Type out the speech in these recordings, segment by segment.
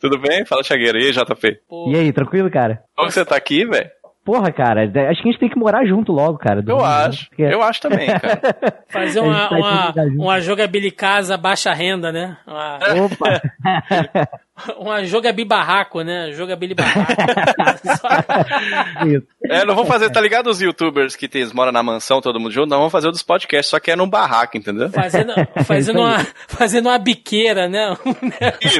Tudo bem? Fala, Chagueira. E aí, JP? E aí, tranquilo, cara? Como você tá aqui, velho? Porra, cara, acho que a gente tem que morar junto logo, cara. Eu acho. Porque... Eu acho também, cara. Fazer uma, uma, uma jogabilidade casa baixa renda, né? Uma... Opa! uma jogabilidade barraco, né? Jogabilidade barraco. é, não vamos fazer, tá ligado os youtubers que tem, moram na mansão, todo mundo junto? Não, vamos fazer o dos podcasts, só que é num barraco, entendeu? Fazendo, fazendo, uma, fazendo uma biqueira, né? Isso.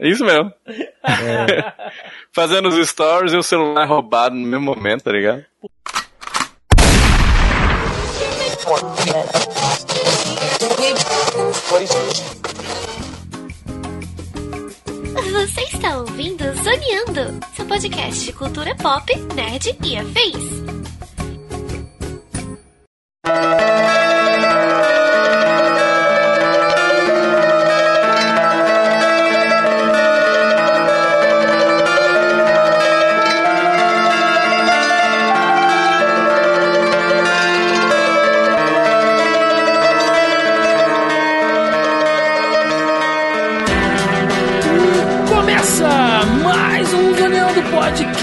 Isso mesmo. É. Fazendo os stories e o celular roubado no mesmo momento, tá ligado? Você está ouvindo Zoneando, seu podcast de cultura pop, nerd e afins.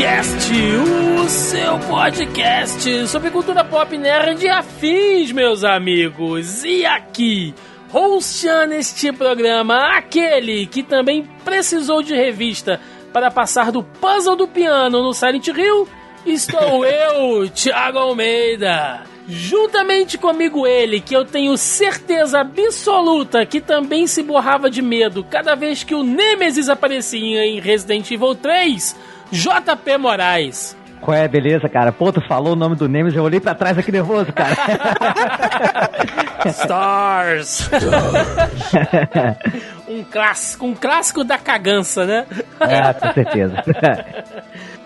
Podcast, o seu podcast sobre cultura pop nerd e afins, meus amigos. E aqui, hosteando este programa, aquele que também precisou de revista para passar do puzzle do piano no Silent Hill, estou eu, Thiago Almeida. Juntamente comigo ele, que eu tenho certeza absoluta que também se borrava de medo cada vez que o Nemesis aparecia em Resident Evil 3, JP Moraes. Qual é, beleza, cara? Pô, tu falou o nome do Nemesis, eu olhei pra trás aqui nervoso, cara. Stars! um clássico, um clássico da cagança, né? É, com certeza.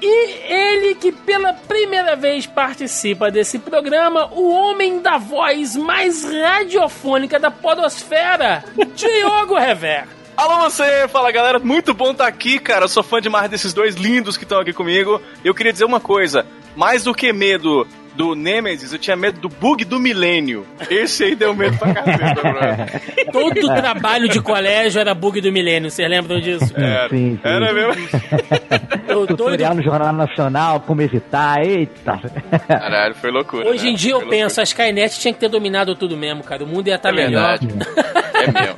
E ele que pela primeira vez participa desse programa, o homem da voz mais radiofônica da podosfera, Diogo Rever. Alô você, fala galera, muito bom estar tá aqui, cara. Eu sou fã demais desses dois lindos que estão aqui comigo. Eu queria dizer uma coisa, mais do que medo do Nemesis, eu tinha medo do bug do milênio. Esse aí deu medo pra caceta, bro. Todo trabalho de colégio era bug do milênio, vocês lembram disso? Era, sim, sim. era mesmo. Tutorial no Jornal Nacional, como evitar, eita. Caralho, foi loucura. Hoje né? em dia foi eu loucura. penso, a Skynet tinha que ter dominado tudo mesmo, cara. O mundo ia estar tá é melhor. Verdade. é mesmo.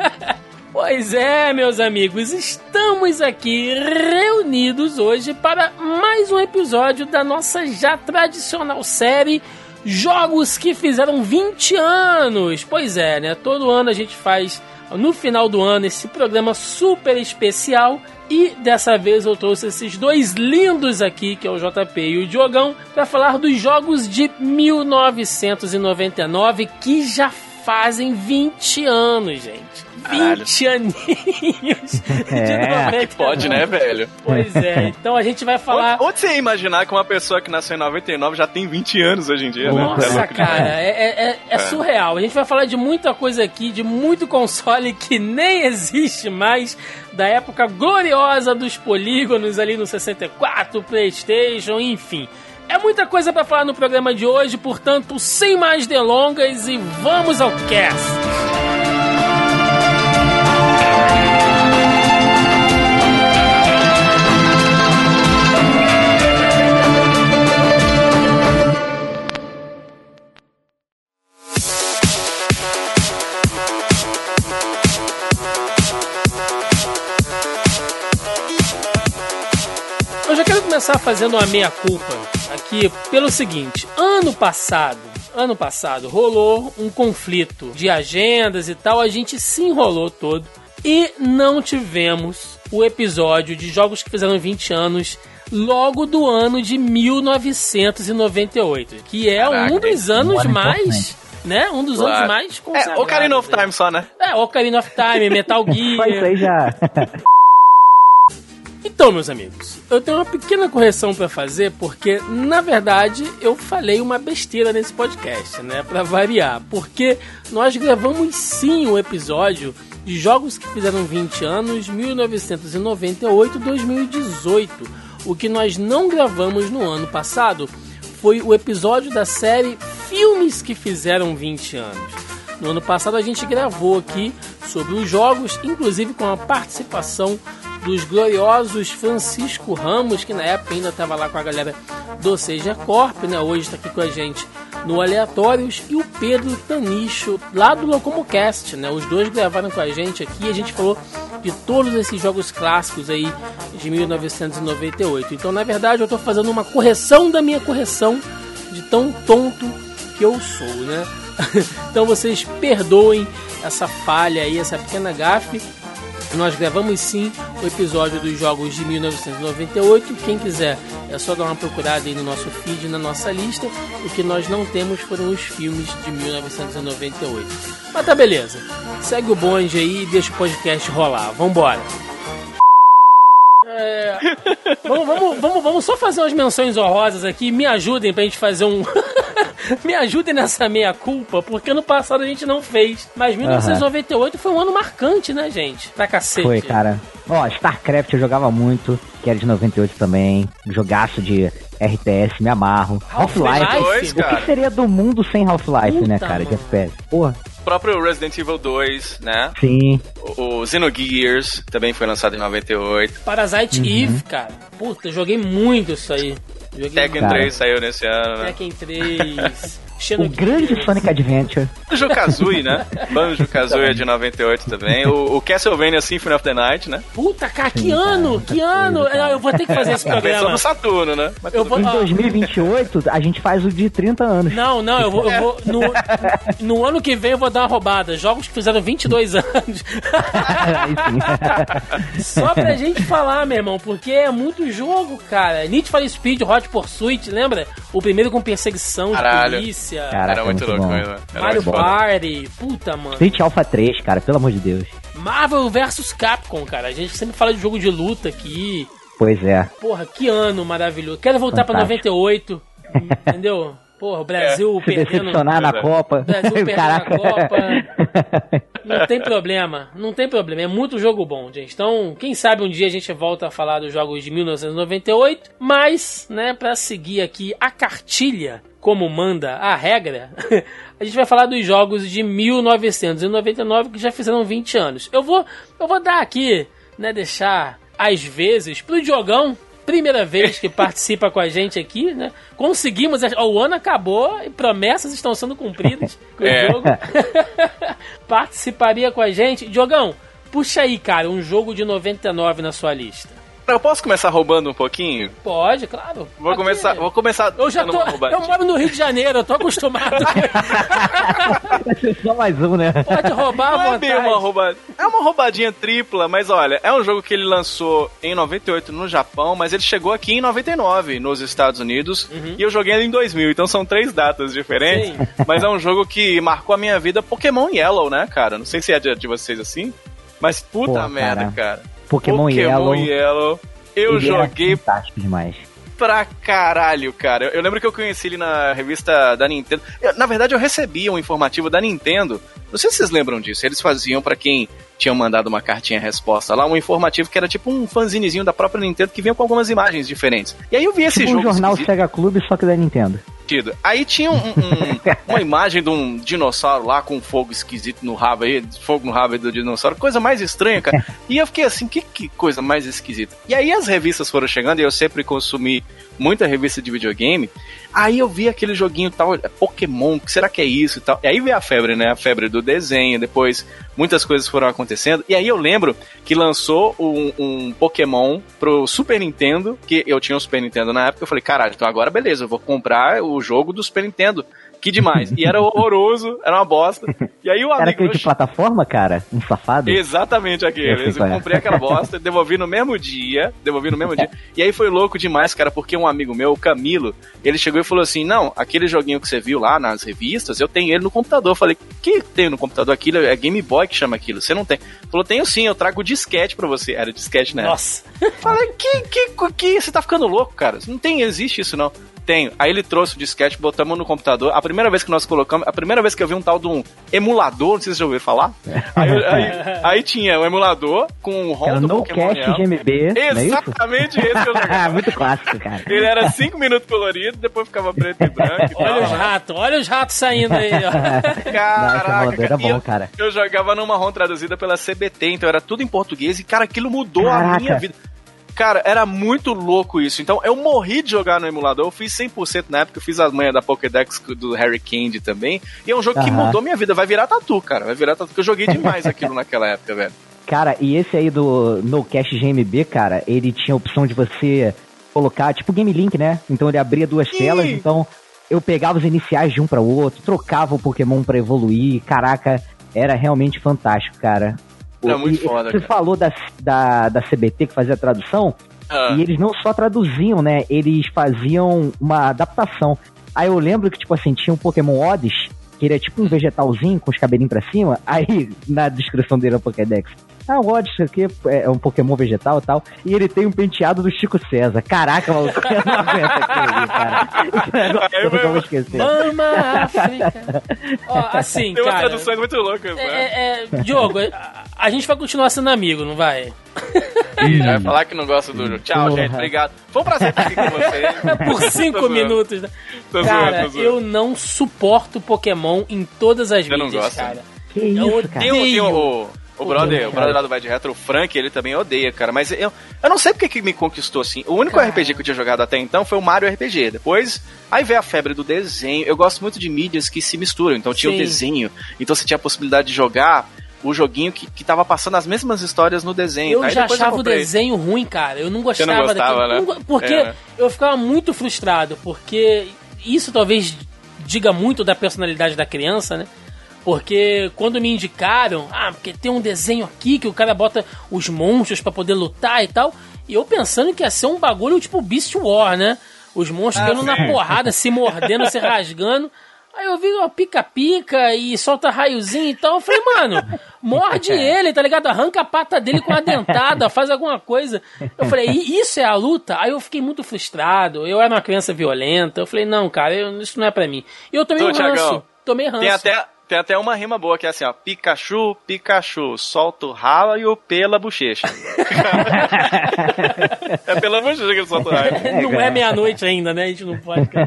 Pois é, meus amigos, estamos aqui reunidos hoje para mais um episódio da nossa já tradicional série Jogos que fizeram 20 anos. Pois é, né? Todo ano a gente faz no final do ano esse programa super especial e dessa vez eu trouxe esses dois lindos aqui, que é o JP e o Diogão, para falar dos jogos de 1999 que já fazem 20 anos, gente. 20 aninhos é, de Pode, né, velho? Pois é. Então a gente vai falar. Onde, onde você ia imaginar que uma pessoa que nasceu em 99 já tem 20 anos hoje em dia, né? Nossa, é cara, é, é, é, é, surreal. A gente vai falar de muita coisa aqui, de muito console que nem existe mais, da época gloriosa dos polígonos ali no 64, PlayStation, enfim. É muita coisa para falar no programa de hoje, portanto, sem mais delongas e vamos ao cast. Começar fazendo uma meia-culpa aqui pelo seguinte: ano passado, ano passado, rolou um conflito de agendas e tal, a gente se enrolou todo e não tivemos o episódio de jogos que fizeram 20 anos logo do ano de 1998, que é Caraca, um dos anos mais né? Um dos claro. anos mais consagrados. É, Ocarina of Time só, né? É, Ocarina of Time, Metal Gear. Mas aí já. Então, meus amigos, eu tenho uma pequena correção para fazer porque, na verdade, eu falei uma besteira nesse podcast, né? Para variar, porque nós gravamos sim um episódio de jogos que fizeram 20 anos, 1998-2018. O que nós não gravamos no ano passado foi o episódio da série Filmes que fizeram 20 anos. No ano passado a gente gravou aqui sobre os jogos, inclusive com a participação dos gloriosos Francisco Ramos, que na época ainda estava lá com a galera do Seja Corp, né? Hoje está aqui com a gente no Aleatórios, e o Pedro Tanicho, lá do Locomocast, né? Os dois gravaram com a gente aqui e a gente falou de todos esses jogos clássicos aí de 1998. Então, na verdade, eu estou fazendo uma correção da minha correção de tão tonto que eu sou, né? então vocês perdoem essa falha aí, essa pequena gafe. Nós gravamos sim o episódio dos jogos de 1998. Quem quiser é só dar uma procurada aí no nosso feed, na nossa lista. O que nós não temos foram os filmes de 1998. Mas tá beleza. Segue o bonde aí e deixa o podcast rolar. Vambora. É, vamos, vamos, vamos, vamos só fazer umas menções honrosas aqui. Me ajudem pra gente fazer um. Me ajudem nessa meia culpa, porque no passado a gente não fez. Mas 1998 uhum. foi um ano marcante, né, gente? Pra cacete. Foi, cara. Ó, StarCraft eu jogava muito, que era de 98 também. Jogaço de RTS, me amarro. Half-Life. Half o que seria do mundo sem Half-Life, né, cara, mano. de FPS? Porra próprio Resident Evil 2, né? Sim. O, o Xenogears também foi lançado em 98. Parasite uhum. Eve, cara. Puta, joguei muito isso aí. Tekken muito. 3 saiu nesse ano, né? Tekken 3. O grande Sonic Adventure. Banjo Kazooie, né? Banjo Kazooie é de 98 também. O, o, Castlevania Symphony of the Night, né? Puta, cara, que Sim, ano! Cara, que ano! Eu vou ter que fazer esse programa. Pensou no Saturno, né? eu vou, em 2028, a gente faz o de 30 anos. Não, não, eu vou. Eu vou no, no ano que vem eu vou dar uma roubada. Jogos que fizeram 22 anos. Só pra gente falar, meu irmão, porque é muito jogo, cara. Need for Speed, Hot Pursuit, lembra? O primeiro com perseguição Caralho. de polícia polícia. Caraca, era muito, louco mesmo. Mario Party. Puta, mano. Street Alpha 3, cara, pelo amor de Deus. Marvel vs Capcom, cara. A gente sempre fala de jogo de luta aqui. Pois é. Porra, que ano maravilhoso. Quero voltar Fantástico. pra 98. entendeu? Porra, o Brasil é. perdendo. Decepcionar na Copa. O Brasil perdendo Caraca. na Copa. Não tem problema. Não tem problema. É muito jogo bom, gente. Então, quem sabe um dia a gente volta a falar dos jogos de 1998. Mas, né, pra seguir aqui a cartilha como manda a regra, a gente vai falar dos jogos de 1999 que já fizeram 20 anos. Eu vou, eu vou dar aqui, né, deixar às vezes pro Diogão, primeira vez que participa com a gente aqui, né? Conseguimos, o ano acabou e promessas estão sendo cumpridas com é. o jogo. Participaria com a gente. Diogão, puxa aí, cara, um jogo de 99 na sua lista. Eu posso começar roubando um pouquinho? Pode, claro. Vou Aqui, começar, vou começar. Eu já tô. Eu moro no Rio de Janeiro, eu tô acostumado. Só mais um, né? Pode roubar Não é bem uma roubadinha. É uma roubadinha tripla, mas olha, é um jogo que ele lançou em 98 no Japão, mas ele chegou aqui em 99 nos Estados Unidos uhum. e eu joguei ele em 2000, então são três datas diferentes. Sim. Mas é um jogo que marcou a minha vida Pokémon Yellow, né, cara? Não sei se é de, de vocês assim, mas puta Pô, merda, cara. cara. Pokémon, Pokémon Yellow. Yellow. Eu joguei. Fantástico demais. Pra caralho, cara. Eu, eu, lembro que eu conheci ele na revista da Nintendo. Eu, na verdade, eu recebi um informativo da Nintendo. Não sei se vocês lembram disso. Eles faziam para quem tinha mandado uma cartinha resposta lá, um informativo que era tipo um fanzinezinho da própria Nintendo que vinha com algumas imagens diferentes. E aí eu vi esse tipo jogo. um jornal esquisito. Sega Clube, só que da Nintendo. Aí tinha um, um, uma imagem de um dinossauro lá com fogo esquisito no rabo aí, fogo no rabo aí do dinossauro, coisa mais estranha, cara. E eu fiquei assim, que, que coisa mais esquisita. E aí as revistas foram chegando e eu sempre consumi muita revista de videogame. Aí eu vi aquele joguinho tal, Pokémon, que será que é isso e tal? E aí veio a febre, né? A febre do desenho, depois muitas coisas foram acontecendo. E aí eu lembro que lançou um, um Pokémon pro Super Nintendo, que eu tinha um Super Nintendo na época, eu falei, caralho, então agora beleza, eu vou comprar o jogo do Super Nintendo. Que demais. E era horroroso, era uma bosta. E aí o amigo. Era aquele de plataforma, cara? Um safado? Exatamente aquele. Eu, eu é. comprei aquela bosta, devolvi no mesmo dia. Devolvi no mesmo dia. E aí foi louco demais, cara, porque um amigo meu, o Camilo, ele chegou e falou assim: Não, aquele joguinho que você viu lá nas revistas, eu tenho ele no computador. Eu falei, que tem no computador? Aquilo é Game Boy que chama aquilo. Você não tem? Ele falou, tenho sim, eu trago disquete pra você. Era disquete, né? Nossa. Falei, que, que, que, você tá ficando louco, cara? Não tem, existe isso não. Tenho. Aí ele trouxe o disquete, botamos no computador. A primeira vez que nós colocamos, a primeira vez que eu vi um tal de um emulador, não sei se vocês já ouviram falar. Aí, aí, aí tinha o um emulador com o ROM era do no Pokémon GMB. É Exatamente esse que eu jogava. Muito clássico, cara. Ele era 5 minutos colorido, depois ficava preto e branco. E olha os ratos, olha os ratos saindo aí, ó. Caraca, Nossa, era bom, cara. Eu, eu jogava numa ROM traduzida pela CBT, então era tudo em português e, cara, aquilo mudou Caraca. a minha vida. Cara, era muito louco isso. Então, eu morri de jogar no emulador. Eu fiz 100% na época. Eu fiz as manhas da Pokédex do Harry Candy também. E é um jogo uhum. que mudou minha vida. Vai virar tatu, cara. Vai virar tatu. Porque eu joguei demais aquilo naquela época, velho. Cara, e esse aí do No Cash GMB, cara, ele tinha a opção de você colocar, tipo Game Link, né? Então ele abria duas Sim. telas, então eu pegava os iniciais de um para o outro, trocava o Pokémon para evoluir. Caraca, era realmente fantástico, cara. É muito foda. Você cara. falou da, da, da CBT que fazia a tradução, ah. e eles não só traduziam, né? Eles faziam uma adaptação. Aí eu lembro que, tipo assim, tinha um Pokémon Odds, que ele é tipo um vegetalzinho com os cabelinhos pra cima. Aí, na descrição dele no Pokédex, ah, o Odyssey aqui é um Pokémon vegetal e tal. E ele tem um penteado do Chico César. Caraca, maluco, eu não aguento aquilo, cara. eu nunca vou esquecer. Mama África. Ó, assim, tem uma cara, tradução muito louca, é, é, é, Diogo, a, a gente vai continuar sendo amigo, não vai? vai falar que não gosta do Tchau, Porra. gente. Obrigado. Foi um prazer estar aqui com você. Por cinco minutos. Né? cara, zoando, eu não suporto Pokémon em todas as você mídias, não gosta? cara. Que isso, eu odeio. cara? Tem, tem o, brother, o brother lá do Vai de Retro, o Frank, ele também odeia, cara. Mas eu, eu não sei porque que me conquistou assim. O único cara. RPG que eu tinha jogado até então foi o Mario RPG. Depois, aí veio a febre do desenho. Eu gosto muito de mídias que se misturam. Então tinha Sim. o desenho. Então você tinha a possibilidade de jogar o joguinho que, que tava passando as mesmas histórias no desenho. Eu aí já achava eu o desenho ruim, cara. Eu não gostava não gostava, daquilo. Né? Porque é. eu ficava muito frustrado. Porque isso talvez diga muito da personalidade da criança, né? Porque quando me indicaram, ah, porque tem um desenho aqui que o cara bota os monstros para poder lutar e tal, e eu pensando que ia ser um bagulho tipo Beast War, né? Os monstros ah, na porrada, se mordendo, se rasgando. Aí eu vi uma pica-pica e solta raiozinho e tal. Eu falei, mano, morde ele, tá ligado? Arranca a pata dele com a dentada, faz alguma coisa. Eu falei, isso é a luta? Aí eu fiquei muito frustrado. Eu era uma criança violenta. Eu falei, não, cara, eu, isso não é pra mim. E eu tomei um ranço. Tomei ranço. Tem até, tem até uma rima boa que é assim, ó. Pikachu, Pikachu, solta o rala e o pela bochecha. é pela bochecha que ele solta o rala. Não é meia-noite ainda, né? A gente não pode.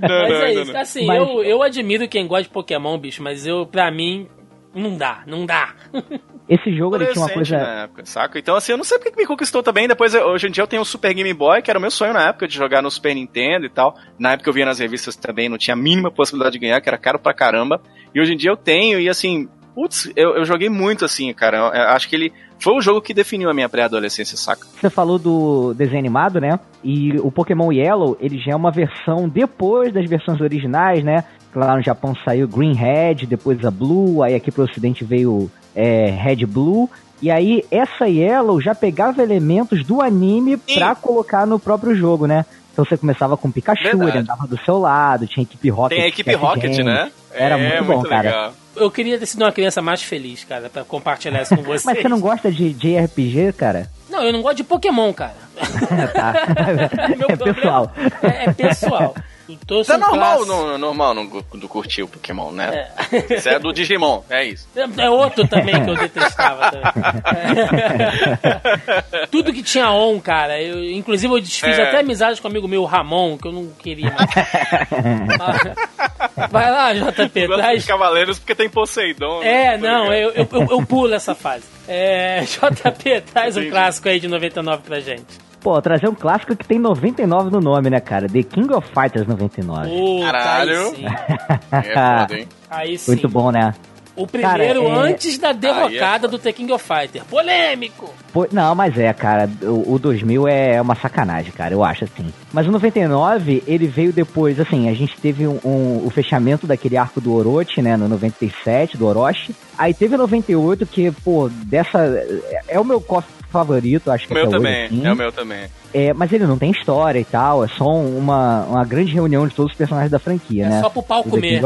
Não, mas não, é isso. Não. Assim, mas... eu, eu admiro quem gosta de Pokémon, bicho, mas eu, pra mim, não dá, não dá. Esse jogo ele tinha uma coisa. Na época, saca? Então, assim, eu não sei porque que me conquistou também. Depois, hoje em dia, eu tenho o Super Game Boy, que era o meu sonho na época de jogar no Super Nintendo e tal. Na época eu via nas revistas também, não tinha a mínima possibilidade de ganhar, que era caro pra caramba. E hoje em dia eu tenho, e assim, putz, eu, eu joguei muito assim, cara. Eu, eu acho que ele foi o jogo que definiu a minha pré-adolescência, saca? Você falou do desenho animado, né? E o Pokémon Yellow, ele já é uma versão depois das versões originais, né? Lá no Japão saiu Green Red, depois a Blue, aí aqui pro ocidente veio é, Red Blue. E aí, essa Yellow já pegava elementos do anime Sim. pra colocar no próprio jogo, né? Então você começava com Pikachu, Verdade. ele andava do seu lado, tinha equipe Rocket. Tem a equipe Rocket, Game. né? Era é, muito bom, muito cara. Legal. Eu queria ter sido uma criança mais feliz, cara, pra compartilhar isso com vocês. Mas você não gosta de JRPG, cara? Não, eu não gosto de Pokémon, cara. tá. é pessoal. É, é pessoal. Então, é normal, no, normal não, não curtir o Pokémon, né? É. Isso é do Digimon, é isso. É, é outro também que eu detestava. Tudo que tinha on, cara. Eu, inclusive, eu desfiz é. até amizade com um amigo meu, Ramon, que eu não queria mais. Vai lá, JP. Traz... Cavaleiros porque tem Poseidon. É, né? não, eu, eu, eu, eu pulo essa fase. É, JP, traz um clássico aí de 99 pra gente. Pô, trazer um clássico que tem 99 no nome, né, cara? The King of Fighters 99. Puta, Caralho. Aí é foda, hein? Aí sim. Muito bom, né? O primeiro cara, é... antes da derrocada é... do The King of Fighter. Polêmico! Pô, não, mas é, cara. O, o 2000 é uma sacanagem, cara. Eu acho assim. Mas o 99, ele veio depois. Assim, a gente teve um, um, o fechamento daquele arco do Orochi, né? No 97, do Orochi. Aí teve o 98, que, pô, dessa. É, é o meu favorito, acho que o meu também, hoje, assim. é o meu também. É, mas ele não tem história e tal, é só uma, uma grande reunião de todos os personagens da franquia, é né? É só pro pau comer.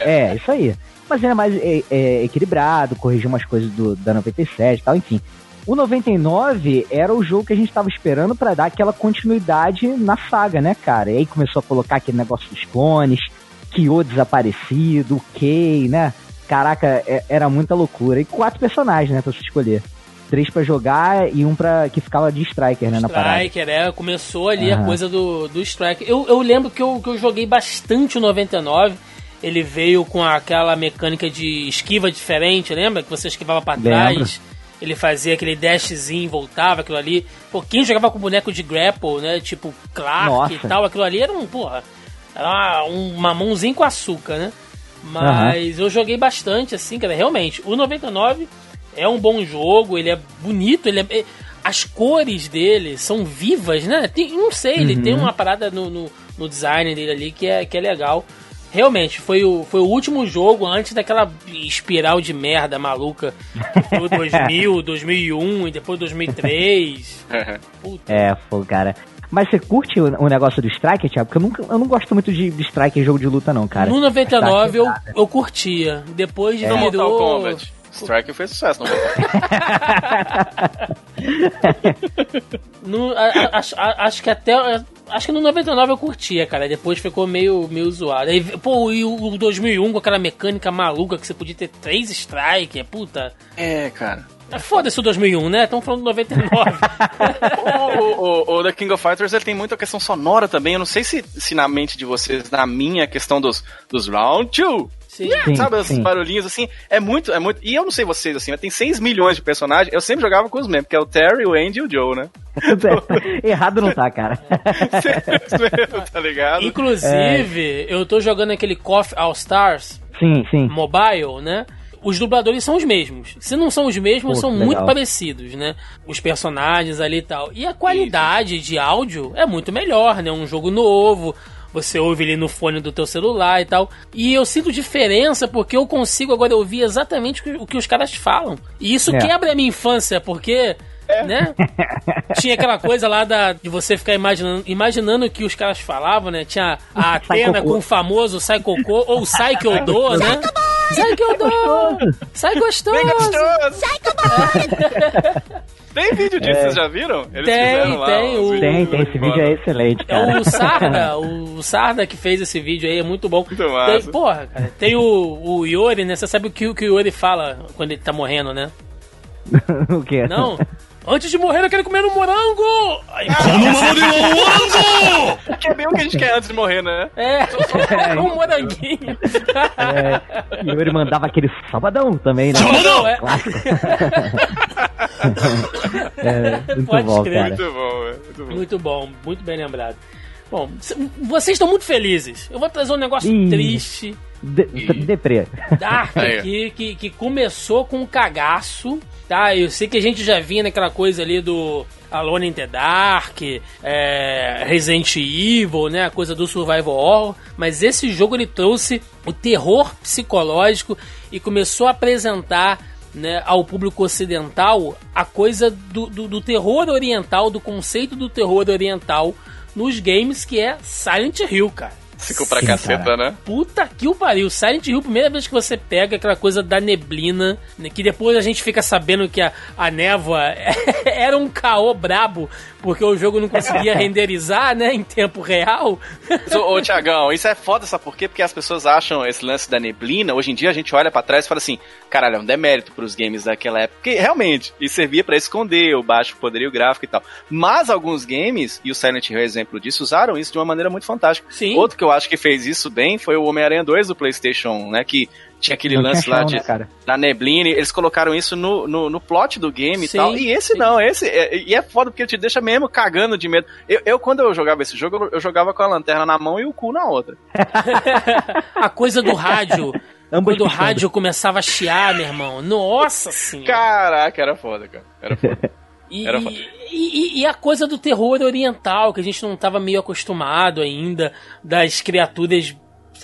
é, isso aí. Mas ele é mais é, é, equilibrado, corrigiu umas coisas do, da 97 e tal, enfim. O 99 era o jogo que a gente tava esperando para dar aquela continuidade na saga, né, cara? E aí começou a colocar aquele negócio dos clones, Kyo desaparecido, Kei, né? Caraca, é, era muita loucura. E quatro personagens, né, pra você escolher. Três para jogar e um para que ficava de Striker, né, na parada. Striker, é. Começou ali uhum. a coisa do, do Striker. Eu, eu lembro que eu, que eu joguei bastante o 99 ele veio com aquela mecânica de esquiva diferente, lembra? Que você esquivava para trás. Ele fazia aquele dashzinho, voltava, aquilo ali. Pô, quem jogava com boneco de grapple, né? Tipo Clark Nossa. e tal, aquilo ali era um, porra, era um mamãozinho com açúcar, né? Mas uhum. eu joguei bastante, assim, cara, realmente. O 99 é um bom jogo, ele é bonito, ele é. As cores dele são vivas, né? Tem, não sei, uhum. ele tem uma parada no, no, no design dele ali que é, que é legal realmente, foi o, foi o último jogo antes daquela espiral de merda maluca que foi o 2000, 2001 e depois 2003. Puta. É, pô, cara. Mas você curte o, o, negócio do Striker, Thiago? Porque eu, nunca, eu não gosto muito de, de Striker em jogo de luta, não, cara. No 99 eu, eu curtia. Depois é. virou... Kombat. Striker fez sucesso no no, a, a, a, acho que até Acho que no 99 eu curtia, cara. Depois ficou meio, meio zoado. Aí, pô, e o 2001 com aquela mecânica maluca que você podia ter três strike, puta. É, cara. Ah, foda-se o 2001, né? Estamos falando do 99. o, o, o, The King of Fighters ele tem muita questão sonora também. Eu não sei se, se na mente de vocês, na minha, questão dos, dos round 2, Sim. sim sabe, esses barulhinhos assim, é muito, é muito. E eu não sei vocês, assim, mas tem 6 milhões de personagens. Eu sempre jogava com os mesmos, que é o Terry, o Andy e o Joe, né? Errado não tá, cara. tá ligado? Inclusive, é... eu tô jogando aquele Coffee All Stars. Sim, sim. Mobile, né? os dubladores são os mesmos. Se não são os mesmos, Pô, são legal. muito parecidos, né? Os personagens ali e tal. E a qualidade Isso. de áudio é muito melhor, né? Um jogo novo, você ouve ele no fone do teu celular e tal. E eu sinto diferença porque eu consigo agora ouvir exatamente o que os caras falam. E isso é. quebra a minha infância, porque é. né? Tinha aquela coisa lá da, de você ficar imaginando, imaginando o que os caras falavam, né? Tinha a Atena com o famoso Sai Cocô ou Sai Que Eu Dou, né? Sai que eu dou! Sai gostoso! gostoso! Sai que eu dou! Tem vídeo disso, é. vocês já viram? Eles tem, lá, tem. O... Tem, tem. Esse vídeo é excelente, cara. É o Sarda, o Sarda que fez esse vídeo aí, é muito bom. Muito massa. Tem, porra, cara, tem o, o Yori, né? Você sabe o que, o que o Yori fala quando ele tá morrendo, né? o quê? Não? Antes de morrer, eu quero comer um morango! Aí, Como morango! Que é bem o que a gente quer antes de morrer, né? É, é um moranguinho. É, e ele mandava aquele sabadão também, né? Sabadão, é. é muito Pode bom, crer. cara. Muito bom, é. muito bom. Muito bom, muito bem lembrado. Bom, vocês estão muito felizes. Eu vou trazer um negócio Ih. triste. De, deprê. Dark aqui, que, que começou com um cagaço tá? Eu sei que a gente já vinha naquela coisa ali do Alone in the Dark, é, Resident Evil, né? A coisa do Survival Horror. Mas esse jogo ele trouxe o terror psicológico e começou a apresentar né, ao público ocidental a coisa do, do, do terror oriental, do conceito do terror oriental nos games que é Silent Hill, cara. Ficou pra Sim, caceta, cara. né? Puta que o pariu. Silent Hill, primeira vez que você pega aquela coisa da neblina, né, que depois a gente fica sabendo que a, a névoa era um caô brabo, porque o jogo não conseguia renderizar, né, em tempo real. ô, ô Tiagão, isso é foda, sabe por quê? Porque as pessoas acham esse lance da neblina, hoje em dia a gente olha para trás e fala assim, caralho, é um demérito pros games daquela época, porque realmente, isso servia para esconder o baixo poderio gráfico e tal. Mas alguns games, e o Silent Hill é exemplo disso, usaram isso de uma maneira muito fantástica. Sim. Outro que eu acho que fez isso bem foi o Homem-Aranha 2 do PlayStation, né? Que tinha aquele lance lá de, né, da neblina, eles colocaram isso no, no, no plot do game sim, e tal. E esse sim. não, esse. É, e é foda porque te deixa mesmo cagando de medo. Eu, eu, quando eu jogava esse jogo, eu jogava com a lanterna na mão e o cu na outra. a coisa do rádio. Ambos quando o rádio começava a chiar, meu irmão. Nossa senhora. Caraca, era foda, cara. Era foda. E, e, e, a coisa do terror oriental, que a gente não estava meio acostumado ainda, das criaturas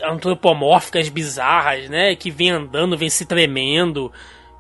antropomórficas bizarras, né? Que vem andando, vem se tremendo.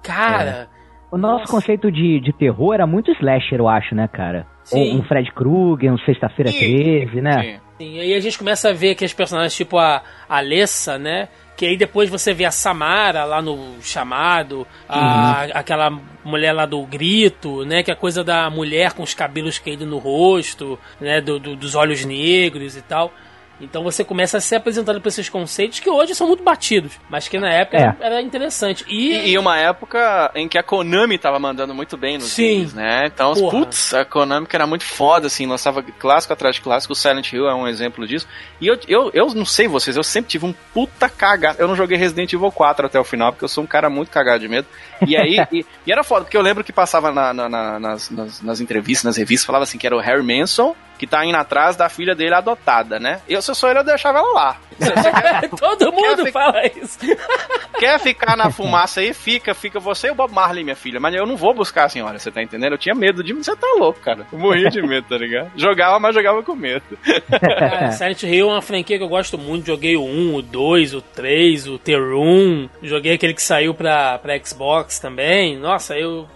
Cara. É. O nosso nossa. conceito de, de terror era muito slasher, eu acho, né, cara? Sim. Um Fred Krueger, um Sexta-feira 13, né? Sim. E aí a gente começa a ver que as personagens tipo a Alessa, né? Que aí depois você vê a Samara lá no chamado, a, uhum. aquela mulher lá do grito, né? Que é a coisa da mulher com os cabelos caídos no rosto, né? Do, do, dos olhos negros e tal. Então você começa a ser apresentado para esses conceitos que hoje são muito batidos, mas que na época é. era interessante. E... e, uma época em que a Konami tava mandando muito bem nos Sim. games, né? Então, putz, a Konami que era muito foda, assim, lançava clássico atrás de clássico. O Silent Hill é um exemplo disso. E eu, eu, eu não sei vocês, eu sempre tive um puta cagado. Eu não joguei Resident Evil 4 até o final, porque eu sou um cara muito cagado de medo. E aí, e, e, era foda, porque eu lembro que passava na, na, na, nas, nas, nas entrevistas, nas revistas, falava assim que era o Harry Manson que tá indo atrás da filha dele adotada, né? Eu, se eu sou ele, eu deixava ela lá. Quer, Todo mundo ficar, fala isso. Quer ficar na fumaça aí? Fica, fica você e o Bob Marley, minha filha. Mas eu não vou buscar a senhora, você tá entendendo? Eu tinha medo de mim. Você tá louco, cara. Eu morria de medo, tá ligado? Jogava, mas jogava com medo. Cara, Silent Hill é uma franquia que eu gosto muito. Joguei o 1, o 2, o 3, o T1. Joguei aquele que saiu pra, pra Xbox também. Nossa, eu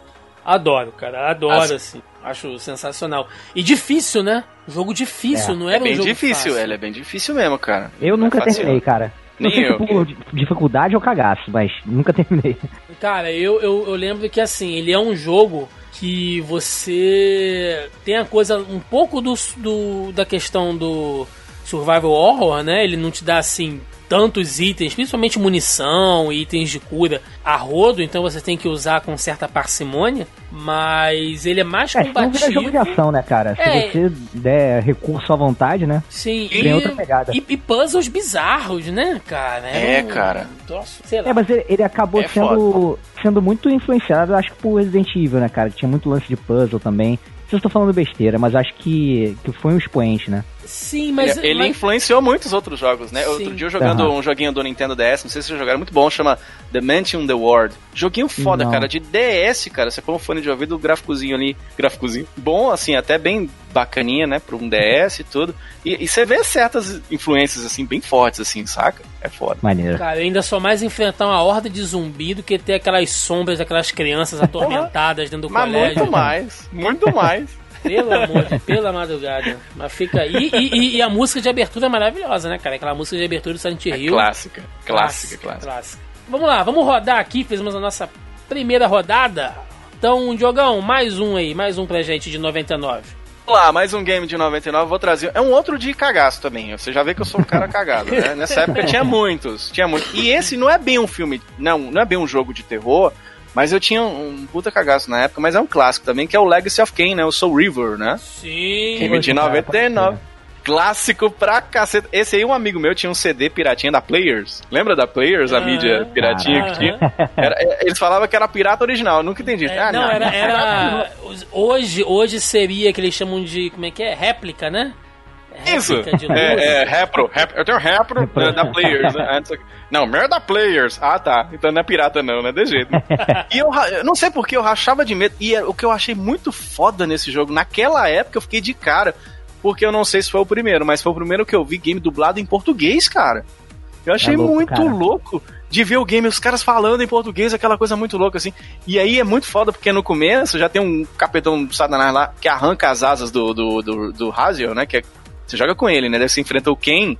adoro, cara. Adoro, As... assim. Acho sensacional. E difícil, né? Jogo difícil, é. não era é bem um jogo difícil, fácil. ele é bem difícil mesmo, cara. Eu nunca é terminei, cara. Nem não sei eu. se por dificuldade ou cagaço, mas nunca terminei. Cara, eu, eu, eu lembro que assim, ele é um jogo que você tem a coisa um pouco do, do da questão do survival horror, né? Ele não te dá assim tantos itens, principalmente munição e itens de cura a rodo, então você tem que usar com certa parcimônia, mas ele é mais é, combativo. É jogo de ação, né, cara? É, Se você der recurso à vontade, né? Sim, tem e, outra pegada. E, e, puzzles bizarros, né, cara? É, é cara. Troço, é, mas ele, ele acabou é sendo, sendo muito influenciado, acho que por Resident Evil, né, cara? Tinha muito lance de puzzle também. Se eu estou falando besteira, mas acho que, que foi um expoente, né? Sim, mas. Ele, ele mas... influenciou muitos outros jogos, né? Sim. Outro dia eu jogando uhum. um joguinho do Nintendo DS, não sei se vocês jogaram, muito bom, chama The Mansion the World. Joguinho foda, não. cara, de DS, cara. Você põe um fone de ouvido, o gráficozinho ali, gráficozinho bom, assim, até bem bacaninha, né? Pra um DS e tudo. E, e, você vê certas influências, assim, bem fortes, assim, saca? É foda. Maneiro. Cara, eu ainda sou mais enfrentar uma horda de zumbi do que ter aquelas sombras daquelas crianças atormentadas dentro do Mas colégio. Muito mais, muito mais. Pelo amor de, pela madrugada. Mas fica aí. E, e, e, a música de abertura é maravilhosa, né, cara? Aquela música de abertura do Silent é Hill. É clássica, clássica, clássica, clássica. Vamos lá, vamos rodar aqui. Fizemos a nossa primeira rodada. Então, Diogão, mais um aí, mais um pra gente de 99. Vamos lá, mais um game de 99, vou trazer. É um outro de cagaço também. Você já vê que eu sou um cara cagado, né? Nessa época tinha muitos, tinha muitos. E esse não é bem um filme, não, não é bem um jogo de terror, mas eu tinha um puta cagaço na época, mas é um clássico também, que é o Legacy of Kain, né? O Soul River, né? Sim. Game de 99. Clássico pra caceta. Esse aí, um amigo meu tinha um CD piratinha da Players. Lembra da Players, a ah, mídia piratinha que tinha? Era, é, eles falavam que era pirata original, eu nunca entendi. É, ah, não, não, era, era. Hoje, hoje seria que eles chamam de. Como é que é? Réplica, né? Isso! É, é, Repro, Repro. Eu tenho Repro, Repro. Né, da Players, né? Não, melhor da Players. Ah, tá. Então não é pirata não, né? De jeito. e eu, eu, não sei porque eu rachava de medo. E é, o que eu achei muito foda nesse jogo, naquela época eu fiquei de cara. Porque eu não sei se foi o primeiro, mas foi o primeiro que eu vi game dublado em português, cara. Eu achei é louco, muito cara. louco de ver o game, os caras falando em português, aquela coisa muito louca, assim. E aí é muito foda, porque no começo já tem um capetão Satanás lá que arranca as asas do, do, do, do Hazel, né? Que é você joga com ele, né? Daí você enfrenta o Ken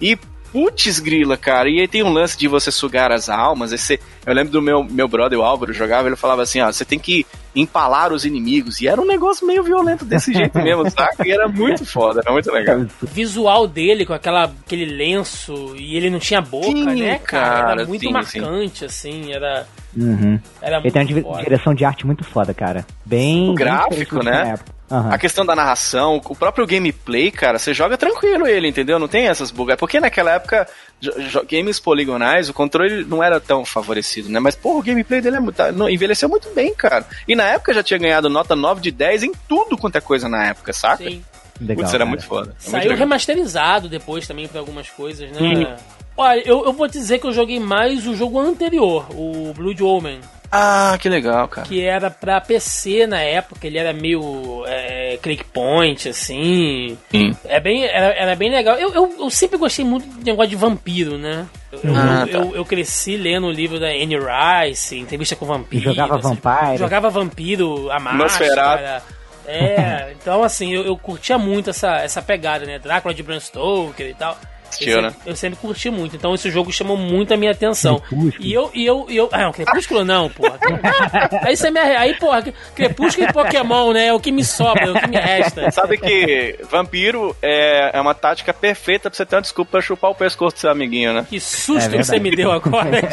e putz grila, cara. E aí tem um lance de você sugar as almas. Esse, eu lembro do meu, meu brother, o Álvaro, jogava, ele falava assim, ó, você tem que empalar os inimigos. E era um negócio meio violento desse jeito mesmo, saca? E era muito foda, era muito legal. O visual dele com aquela, aquele lenço e ele não tinha boca, sim, né, cara? Era muito sim, marcante, sim. assim, era... Uhum. Era ele tem uma direção de arte muito foda, cara. Bem... O gráfico, bem né? Uhum. A questão da narração, o próprio gameplay, cara, você joga tranquilo ele, entendeu? Não tem essas bugas. Porque naquela época, games poligonais, o controle não era tão favorecido, né? Mas, porra, o gameplay dele é muito, tá, envelheceu muito bem, cara. E na época já tinha ganhado nota 9 de 10 em tudo quanto é coisa na época, saca? Sim. Legal, Putz, era cara. muito foda. É Saiu muito remasterizado depois também pra algumas coisas, né? Hum. Olha, eu, eu vou dizer que eu joguei mais o jogo anterior, o Blood Omen. Ah, que legal, cara. Que era pra PC na época, ele era meio é, click point, assim. Sim. É bem, era, era bem legal. Eu, eu, eu, sempre gostei muito de negócio de vampiro, né? Eu, ah, eu, tá. eu, eu, cresci lendo o livro da Anne Rice, entrevista com vampiro. Jogava assim, vampiro. Jogava vampiro, a máscara. É, então assim, eu, eu curtia muito essa, essa pegada, né? Drácula de Bram Stoker e tal. Assistiu, né? Eu sempre curti muito, então esse jogo chamou muito a minha atenção. E eu, e eu, e eu. Ah, não, Crepúsculo não, porra. aí você me Aí, porra, Crepúsculo e Pokémon, né? É o que me sobra, é o que me resta. Sabe que vampiro é, é uma tática perfeita pra você ter uma desculpa pra chupar o pescoço do seu amiguinho, né? Que susto é que você me deu agora,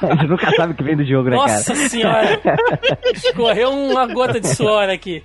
A gente nunca sabe o que vem do jogo, né, cara? Nossa senhora! Escorreu uma gota de suor aqui.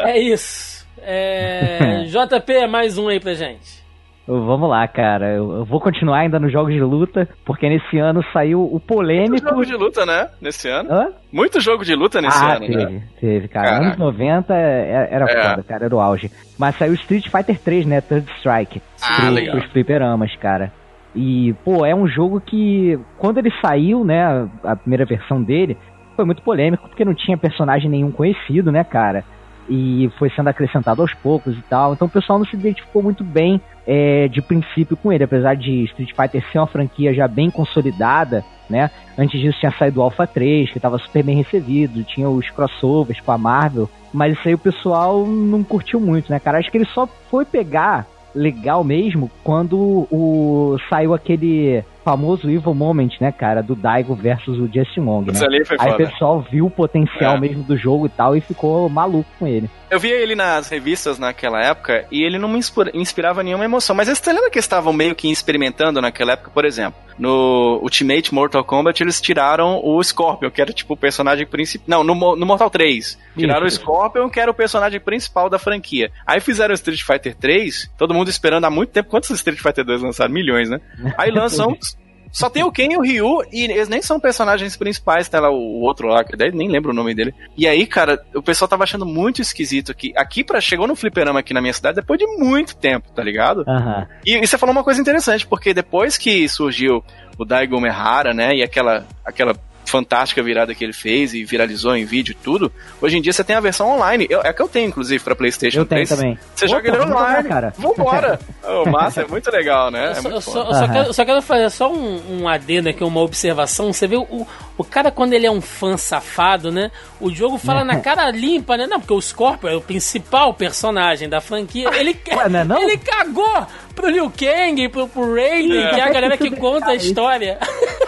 É, é isso. É, JP, mais um aí pra gente. Vamos lá, cara. Eu vou continuar ainda nos jogos de luta, porque nesse ano saiu o polêmico. Muito jogo de luta, né? Nesse ano. Hã? Muito jogo de luta nesse ah, ano, teve, né? Teve, cara. Caraca. Anos 90 é, era é. foda, cara. Era o auge. Mas saiu Street Fighter 3, né? Third Strike. Ah, pro, legal. Os fliperamas, cara. E, pô, é um jogo que, quando ele saiu, né? A primeira versão dele, foi muito polêmico, porque não tinha personagem nenhum conhecido, né, cara? E foi sendo acrescentado aos poucos e tal. Então o pessoal não se identificou muito bem é, de princípio com ele, apesar de Street Fighter ser uma franquia já bem consolidada, né? Antes disso tinha saído o Alpha 3, que estava super bem recebido, tinha os crossovers com a Marvel, mas isso aí o pessoal não curtiu muito, né, cara? Acho que ele só foi pegar legal mesmo quando o saiu aquele famoso Evil Moment, né, cara, do Daigo versus o Justin Wong, né? Aí o pessoal viu o potencial é. mesmo do jogo e tal e ficou maluco com ele. Eu via ele nas revistas naquela época e ele não me inspirava nenhuma emoção. Mas você lembra que estavam meio que experimentando naquela época, por exemplo? No Ultimate Mortal Kombat eles tiraram o Scorpion, que era tipo o personagem principal. Não, no, no Mortal 3. Tiraram Isso. o Scorpion, que era o personagem principal da franquia. Aí fizeram o Street Fighter 3, todo mundo esperando há muito tempo. Quantos Street Fighter 2 lançaram? Milhões, né? Aí lançam Só tem o Ken e o Ryu, e eles nem são personagens principais, tá lá o outro lá, que nem lembro o nome dele. E aí, cara, o pessoal tava achando muito esquisito que aqui para chegou no fliperama aqui na minha cidade depois de muito tempo, tá ligado? Uhum. E, e você falou uma coisa interessante, porque depois que surgiu o Daigo Mehara, né, e aquela aquela fantástica virada que ele fez e viralizou em vídeo e tudo. Hoje em dia você tem a versão online. Eu, é que eu tenho, inclusive, pra PlayStation eu 3. Tenho também. Você Opa, joga ele online. cara. Vambora! oh, massa, é muito legal, né? Eu, é só, só, eu só, quero, só, quero, fazer só um, um adendo aqui, uma observação. Você vê o, o cara, quando ele é um fã safado, né? O jogo fala na cara limpa, né? Não, porque o Scorpio é o principal personagem da franquia. Ele, Ué, não é não? ele cagou pro Liu Kang, pro, pro Raiden, é. que é a galera que conta a história.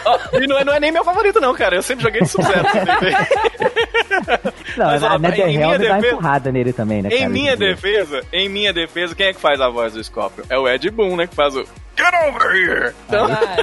Oh, e não é, não é nem meu favorito, não, cara. Eu sempre joguei de Sub-Zero. não, mas, ó, a NetherRealm dá defesa, empurrada nele também, né? Em cara, minha defesa, em minha defesa, quem é que faz a voz do Scorpio? É o Ed Boon, né? Que faz o Get over here! Então, ah, é.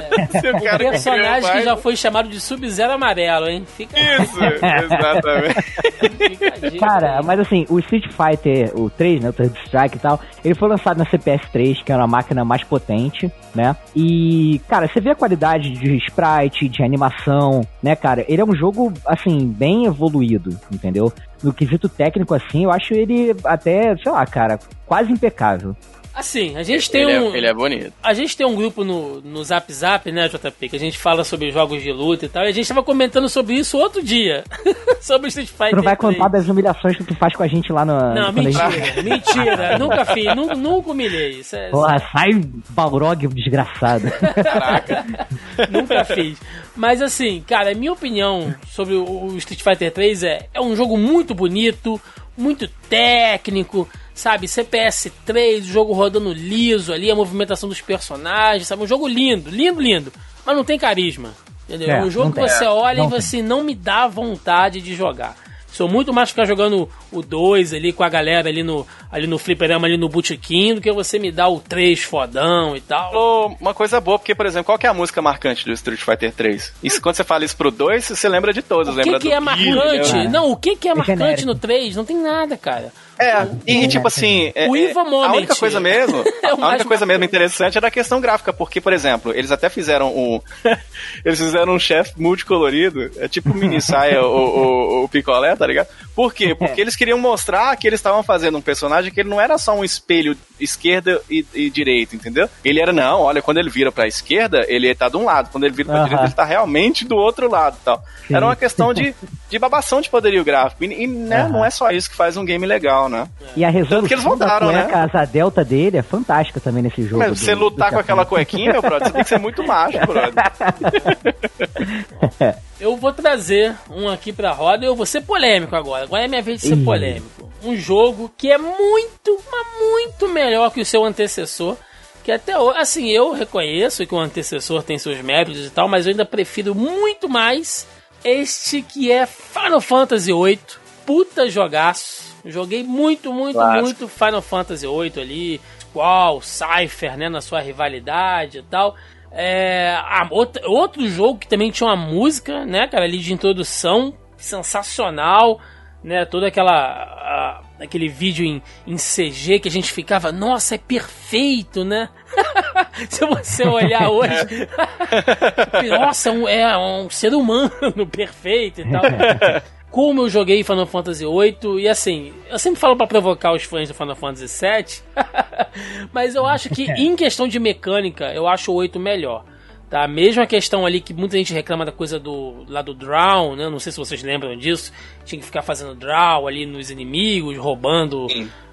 o, personagem que, que já foi chamado de Sub-Zero Amarelo, hein? Fica... Isso, exatamente. Cara, mas assim, o Street Fighter, o 3, né, o Third Strike e tal, ele foi lançado na CPS 3, que era uma máquina mais potente, né? E, cara, você vê a qualidade de sprite, de animação, né, cara? Ele é um jogo, assim, bem evoluído, entendeu? No quesito técnico, assim, eu acho ele até, sei lá, cara, quase impecável. Assim, a gente tem ele é- um. É, ele é bonito. A gente tem um grupo no, no Zap Zap, né, JP? Que a gente fala sobre jogos de luta e tal. E a gente tava comentando sobre isso outro dia. sobre Street Fighter. Tu não vai 3. contar das humilhações que tu faz com a gente lá no. Não, mentira, gente... mentira. nunca fiz, nunca, nunca humilhei. Isso é, Porra, sai Balrog desgraçado. Caraca. nunca fiz. Mas assim, cara, minha opinião sobre o Street Fighter 3 é: é um jogo muito bonito, muito técnico sabe? CPS 3, o jogo rodando liso ali, a movimentação dos personagens, sabe? Um jogo lindo, lindo, lindo. Mas não tem carisma. Entendeu? É, um jogo que você olha e você tem. não me dá vontade de jogar. Sou muito mais ficar jogando o 2 ali com a galera ali no, ali no fliperama, ali no botequim, do que você me dar o 3 fodão e tal. Uma coisa boa, porque, por exemplo, qual que é a música marcante do Street Fighter 3? Isso, quando você fala isso pro 2, você lembra de todos. O que, que é marcante? Né? Não, o que, que é, é marcante no 3? Não tem nada, cara. É, e, tipo assim. É, o Iva Moment. A única coisa mesmo. é a única coisa mesmo interessante é da questão gráfica, porque, por exemplo, eles até fizeram um. eles fizeram um chefe multicolorido, é tipo o mini saia, o, o, o, picolé, tá ligado? Por quê? Porque eles queriam mostrar que eles estavam fazendo um personagem que ele não era só um espelho esquerda e, e direita, entendeu? Ele era, não, olha, quando ele vira pra esquerda, ele tá de um lado, quando ele vira pra uhum. direita, ele tá realmente do outro lado tal. Sim. Era uma questão de, de babação de poderio gráfico. E, e né, uhum. não é só isso que faz um game legal né? E a resolução que eles voltaram, da né? cueca asa delta dele é fantástica também nesse jogo. Mas você do lutar com aquela cuequinha, meu brother, você tem que ser muito macho, brother. Eu vou trazer um aqui pra roda e eu vou ser polêmico agora. Agora é minha vez de ser Ih. polêmico. Um jogo que é muito, mas muito melhor que o seu antecessor. Que até hoje, assim, eu reconheço que o antecessor tem seus méritos e tal, mas eu ainda prefiro muito mais este que é Final Fantasy VIII. Puta jogaço. Joguei muito, muito, muito Final Fantasy VIII ali. Qual, Cypher, né, na sua rivalidade e tal. É, a outra- outro jogo que também tinha uma música, né, cara, ali de introdução sensacional, né, toda aquela a- aquele vídeo em, em CG que a gente ficava, nossa, é perfeito, né? Se você olhar hoje, nossa, é um- é um ser humano perfeito e tal. Como eu joguei Final Fantasy VIII, e assim, eu sempre falo pra provocar os fãs do Final Fantasy VII, mas eu acho que em questão de mecânica, eu acho o 8 melhor. Tá? Mesmo a questão ali que muita gente reclama da coisa do lá do draw, né? Não sei se vocês lembram disso. Tinha que ficar fazendo draw ali nos inimigos, roubando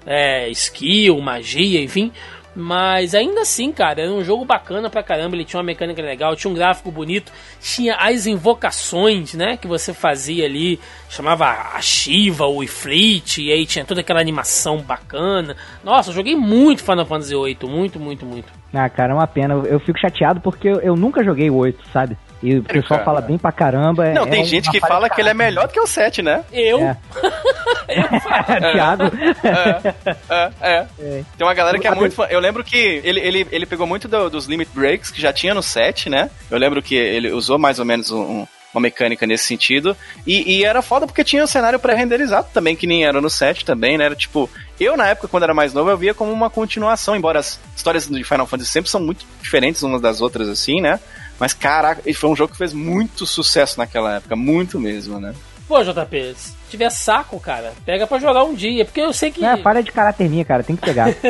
é, skill, magia, enfim. Mas ainda assim, cara, era um jogo bacana pra caramba. Ele tinha uma mecânica legal, tinha um gráfico bonito, tinha as invocações, né? Que você fazia ali, chamava a Shiva, o Ifrit, e aí tinha toda aquela animação bacana. Nossa, eu joguei muito Final Fantasy VIII, muito, muito, muito. Ah, cara, é uma pena. Eu, fico chateado porque eu, eu nunca joguei o 8, sabe? E o pessoal cara. fala bem pra caramba. é- Não, é tem gente que fala que ele é melhor do que o 7, né? Eu, É. Thiago. É, é. É. Tem uma galera que é Eu- muito fã. Eu lembro que ele, ele, ele pegou muito do- dos limit breaks que já tinha no 7, né? Eu lembro que ele usou mais ou menos um- uma mecânica nesse sentido. E, e era foda porque tinha um cenário pré-renderizado também, que nem era no 7 também, né? Era tipo, eu na época, quando era mais novo, eu via como uma continuação, embora as histórias de Final Fantasy sempre são muito diferentes umas das outras, assim, né? Mas caraca, e foi um jogo que fez muito sucesso naquela época, muito mesmo, né? pô, JP, se tiver saco, cara, pega pra jogar um dia. Porque eu sei que. É, falha de caráter minha, cara. Tem que pegar.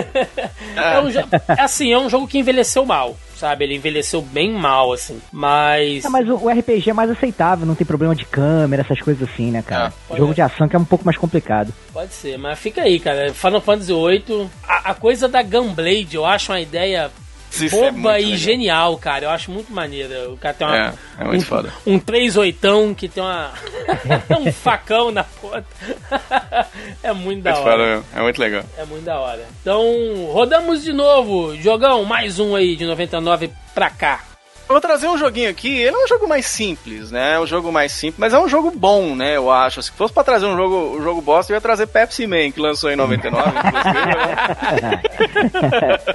É um jo- é assim, é um jogo que envelheceu mal, sabe? Ele envelheceu bem mal, assim. Mas. É, mas o, o RPG é mais aceitável, não tem problema de câmera, essas coisas assim, né, cara? Ah, Jogo é. de ação que é um pouco mais complicado. Pode ser, mas fica aí, cara. Final Fantasy VIII. A, a coisa da Gunblade, eu acho uma ideia É boba e legal. genial, cara. Eu acho muito maneira. O cara tem uma, É, é muito um, foda. um 3 oitão que tem uma um facão na ponta. é muito da Muito hora. foda É muito legal. É muito da hora. Então, rodamos de novo. Jogão, mais um aí de 99 pra cá. Eu vou trazer um joguinho aqui, ele é um jogo mais simples, né? É um jogo mais simples, mas é um jogo bom, né? Eu acho. Se fosse pra trazer um jogo, um jogo bosta, eu ia trazer Pepsi Man, que lançou em 99, inclusive, né?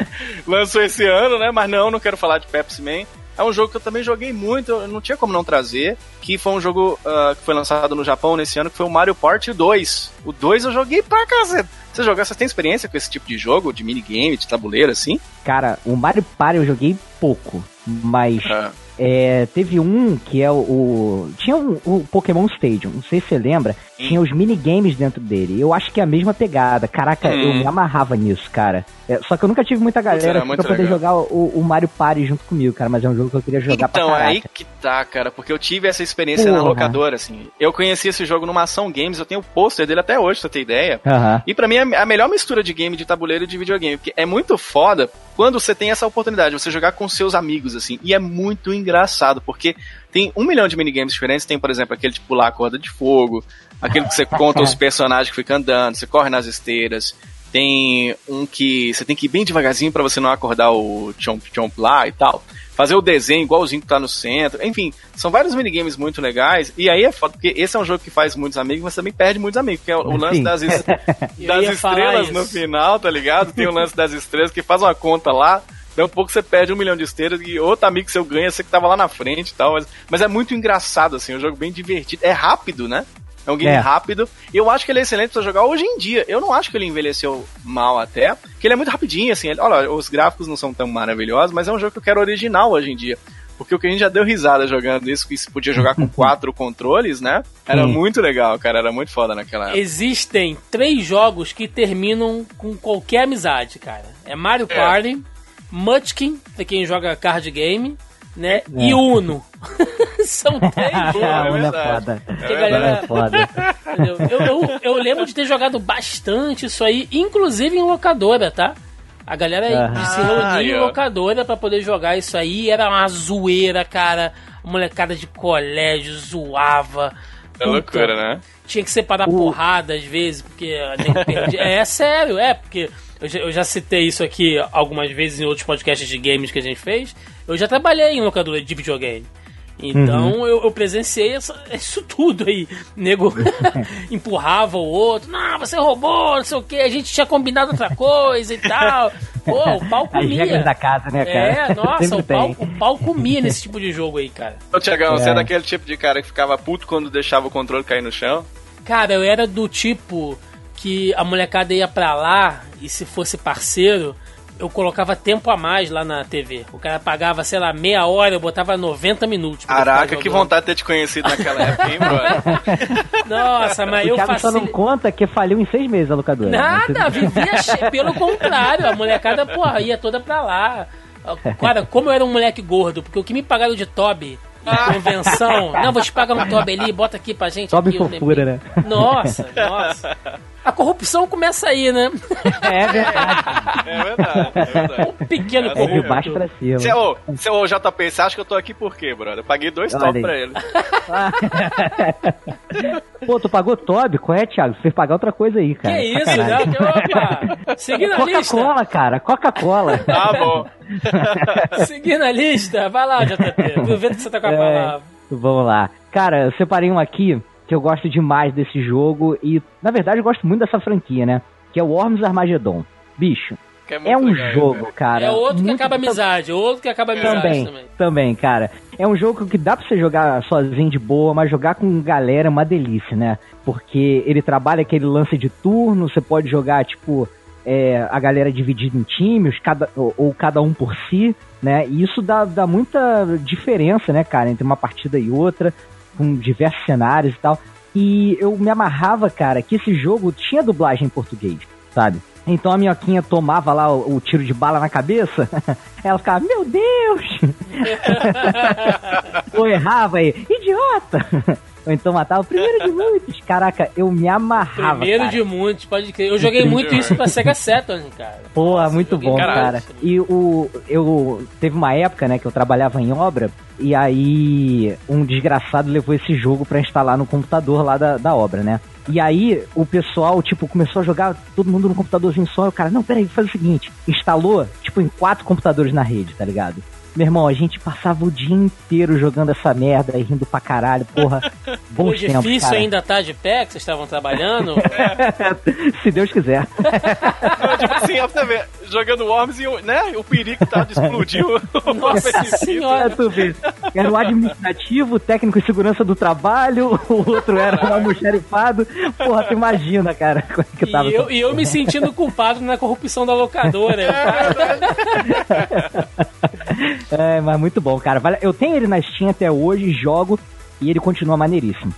lançou esse ano, né? Mas não, não quero falar de Pepsi Man. É um jogo que eu também joguei muito, eu não tinha como não trazer, que foi um jogo ah, que foi lançado no Japão nesse ano, que foi o Mario Party 2. O 2 eu joguei pra caceta. Você jogar, você tem experiência com esse tipo de jogo, de minigame, de tabuleiro, assim? Cara, o Mario Party eu joguei pouco, mas Ah, é, teve um que é o. o- tinha um, o Pokémon Stadium, não sei se você lembra, tinha os minigames dentro dele. Eu acho que é a mesma pegada. Caraca, Hum. eu me amarrava nisso, cara. É, só que eu nunca tive muita galera era muito pra poder legal. jogar o, o Mario Party junto comigo, cara, mas é um jogo que eu queria jogar então, pra aí caraca. que tá, cara, porque eu tive essa experiência na Porra. locadora, assim. Eu conheci esse jogo numa ação games, eu tenho o pôster dele até hoje, pra ter ideia. Aham. E pra mim é a melhor mistura de game de tabuleiro e de videogame, porque é muito foda quando você tem essa oportunidade de você jogar com seus amigos, assim. E é muito engraçado, porque tem um milhão de minigames diferentes. Tem, por exemplo, aquele de pular a corda de fogo, aquele que você conta os personagens que ficam andando, você corre nas esteiras. Tem um que você tem que ir bem devagarzinho pra você não acordar o Chomp Chomp lá e tal. Fazer o desenho igualzinho que tá no centro. Enfim, são vários minigames muito legais. E aí é foda, porque esse é um jogo que faz muitos amigos, mas também perde muitos amigos. Que é o, o lance das, es- das estrelas no final, tá ligado? Tem o lance das estrelas que faz uma conta lá. Daí um pouco você perde um milhão de estrelas e outro amigo seu ganha, você que tava lá na frente e tal. Mas, mas é muito engraçado, assim, um jogo bem divertido. É rápido, né? É um game É. rápido. E eu acho que ele é excelente pra jogar hoje em dia. Eu não acho que ele envelheceu mal até, porque ele é muito rapidinho, assim. Ele- olha, os gráficos não são tão maravilhosos, mas é um jogo que eu quero original hoje em dia. Porque o que a gente já deu risada jogando isso, que se podia jogar com quatro controles, né? Era Sim. muito legal, cara. Era muito foda naquela época. Existem três jogos que terminam com qualquer amizade, cara. É Mario É. Party, Munchkin, pra quem joga card game, né? É. E Uno. São três jogos. É, Uno é foda. A galera... é foda. Eu, eu, eu, lembro de ter jogado bastante isso aí, inclusive em locadora, tá? A galera uhum. se reunia em locadora para poder jogar isso aí. Era uma zoeira, cara. A molecada de colégio zoava. É loucura, né? Tinha que separar uh. porrada às vezes, porque é, é sério, é, porque eu já, eu já, citei isso aqui algumas vezes em outros podcasts de games que a gente fez. Eu já trabalhei em locadora de videogame. Então uhum. eu, eu, presenciei essa, isso tudo aí. nego empurrava o outro, não, você roubou, não sei o que, a gente tinha combinado outra coisa e tal. Pô, o pau comia. Da casa, né, cara? É, nossa, o pau, o pau, comia nesse tipo de jogo aí, cara. Ô, Tiagão, é. você é daquele tipo de cara que ficava puto quando deixava o controle cair no chão? Cara, eu era do tipo que a molecada ia pra lá e se fosse parceiro, eu colocava tempo a mais lá na TV. O cara pagava, sei lá, meia hora, eu botava 90 minutos. Caraca, que vontade de ter te conhecido naquela época, hein, brother? Nossa, mas o eu faço. só não conta que faliu em seis meses a locadora. Nada, vivia che... pelo contrário. A molecada, porra, ia toda pra lá. Cara, como eu era um moleque gordo, porque o que me pagaram de Toby convenção. Não, vou te pagar um Toby ali, bota aqui pra gente. Toby fofura, né? Nossa, nossa. A corrupção começa aí, né? É verdade. É verdade, é verdade. Um pequeno é corrupto. De baixo pra cima. Seu, seu JP, você acha que eu tô aqui por quê, brother? Eu paguei dois top pra ele. Pô, tu pagou Toby? Qual é, Thiago? Você fez pagar outra coisa aí, cara. Que isso, né? Opa! Seguindo a lista. Coca-Cola, cara. Coca-Cola. Tá bom. Seguindo a lista, vai lá, JP. Duvido que você tá com a é, palavra. Vamos lá. Cara, eu separei um aqui que eu gosto demais desse jogo e, na verdade, eu gosto muito dessa franquia, né? Que é o Worms Armageddon. Bicho, é, é, um legal, jogo, cara. É outro que acaba amizade, outro que acaba amizade também, também. Também, cara. É um jogo que dá pra você jogar sozinho de boa, mas jogar com galera é uma delícia, né? Porque ele trabalha aquele lance de turno, você pode jogar, tipo, é, a galera dividida em times, cada, ou, ou, cada um por si, né? E isso dá, dá muita diferença, né, cara, entre uma partida e outra com diversos cenários e tal. E eu me amarrava, cara, que esse jogo tinha dublagem em português, sabe? Então a minhoquinha tomava lá o, o tiro de bala na cabeça, ela ficava, meu Deus! Ou errava aí, idiota! Ou então matava o primeiro de muitos. Caraca, eu me amarrava. Primeiro cara. de muitos, pode crer. Eu joguei muito isso pra Sega Saturn, cara. Pô, Nossa, muito bom, cara. E o. Eu. Teve uma época, né, que eu trabalhava em obra. E aí, um desgraçado levou esse jogo para instalar no computador lá da, da obra, né? E aí, o pessoal, tipo, começou a jogar todo mundo no computadorzinho só. E o cara, não, peraí, faz o seguinte: instalou, tipo, em quatro computadores na rede, tá ligado? Meu irmão, a gente passava o dia inteiro jogando essa merda e rindo pra caralho, porra. Bom o tempos, difícil cara. ainda tá de pé, que vocês estavam trabalhando? Se Deus quiser. Não, tipo assim, ver, jogando Worms e né, o perigo tá de explodir o Nossa senhora. tu vê. Era o administrativo, o técnico de segurança do trabalho, o outro era o almoxerifado. Porra, tu imagina, cara, como é que tava. E eu, e eu me sentindo culpado na corrupção da locadora. É, mas muito bom, cara. Eu tenho ele na Steam até hoje, jogo e ele continua maneiríssimo.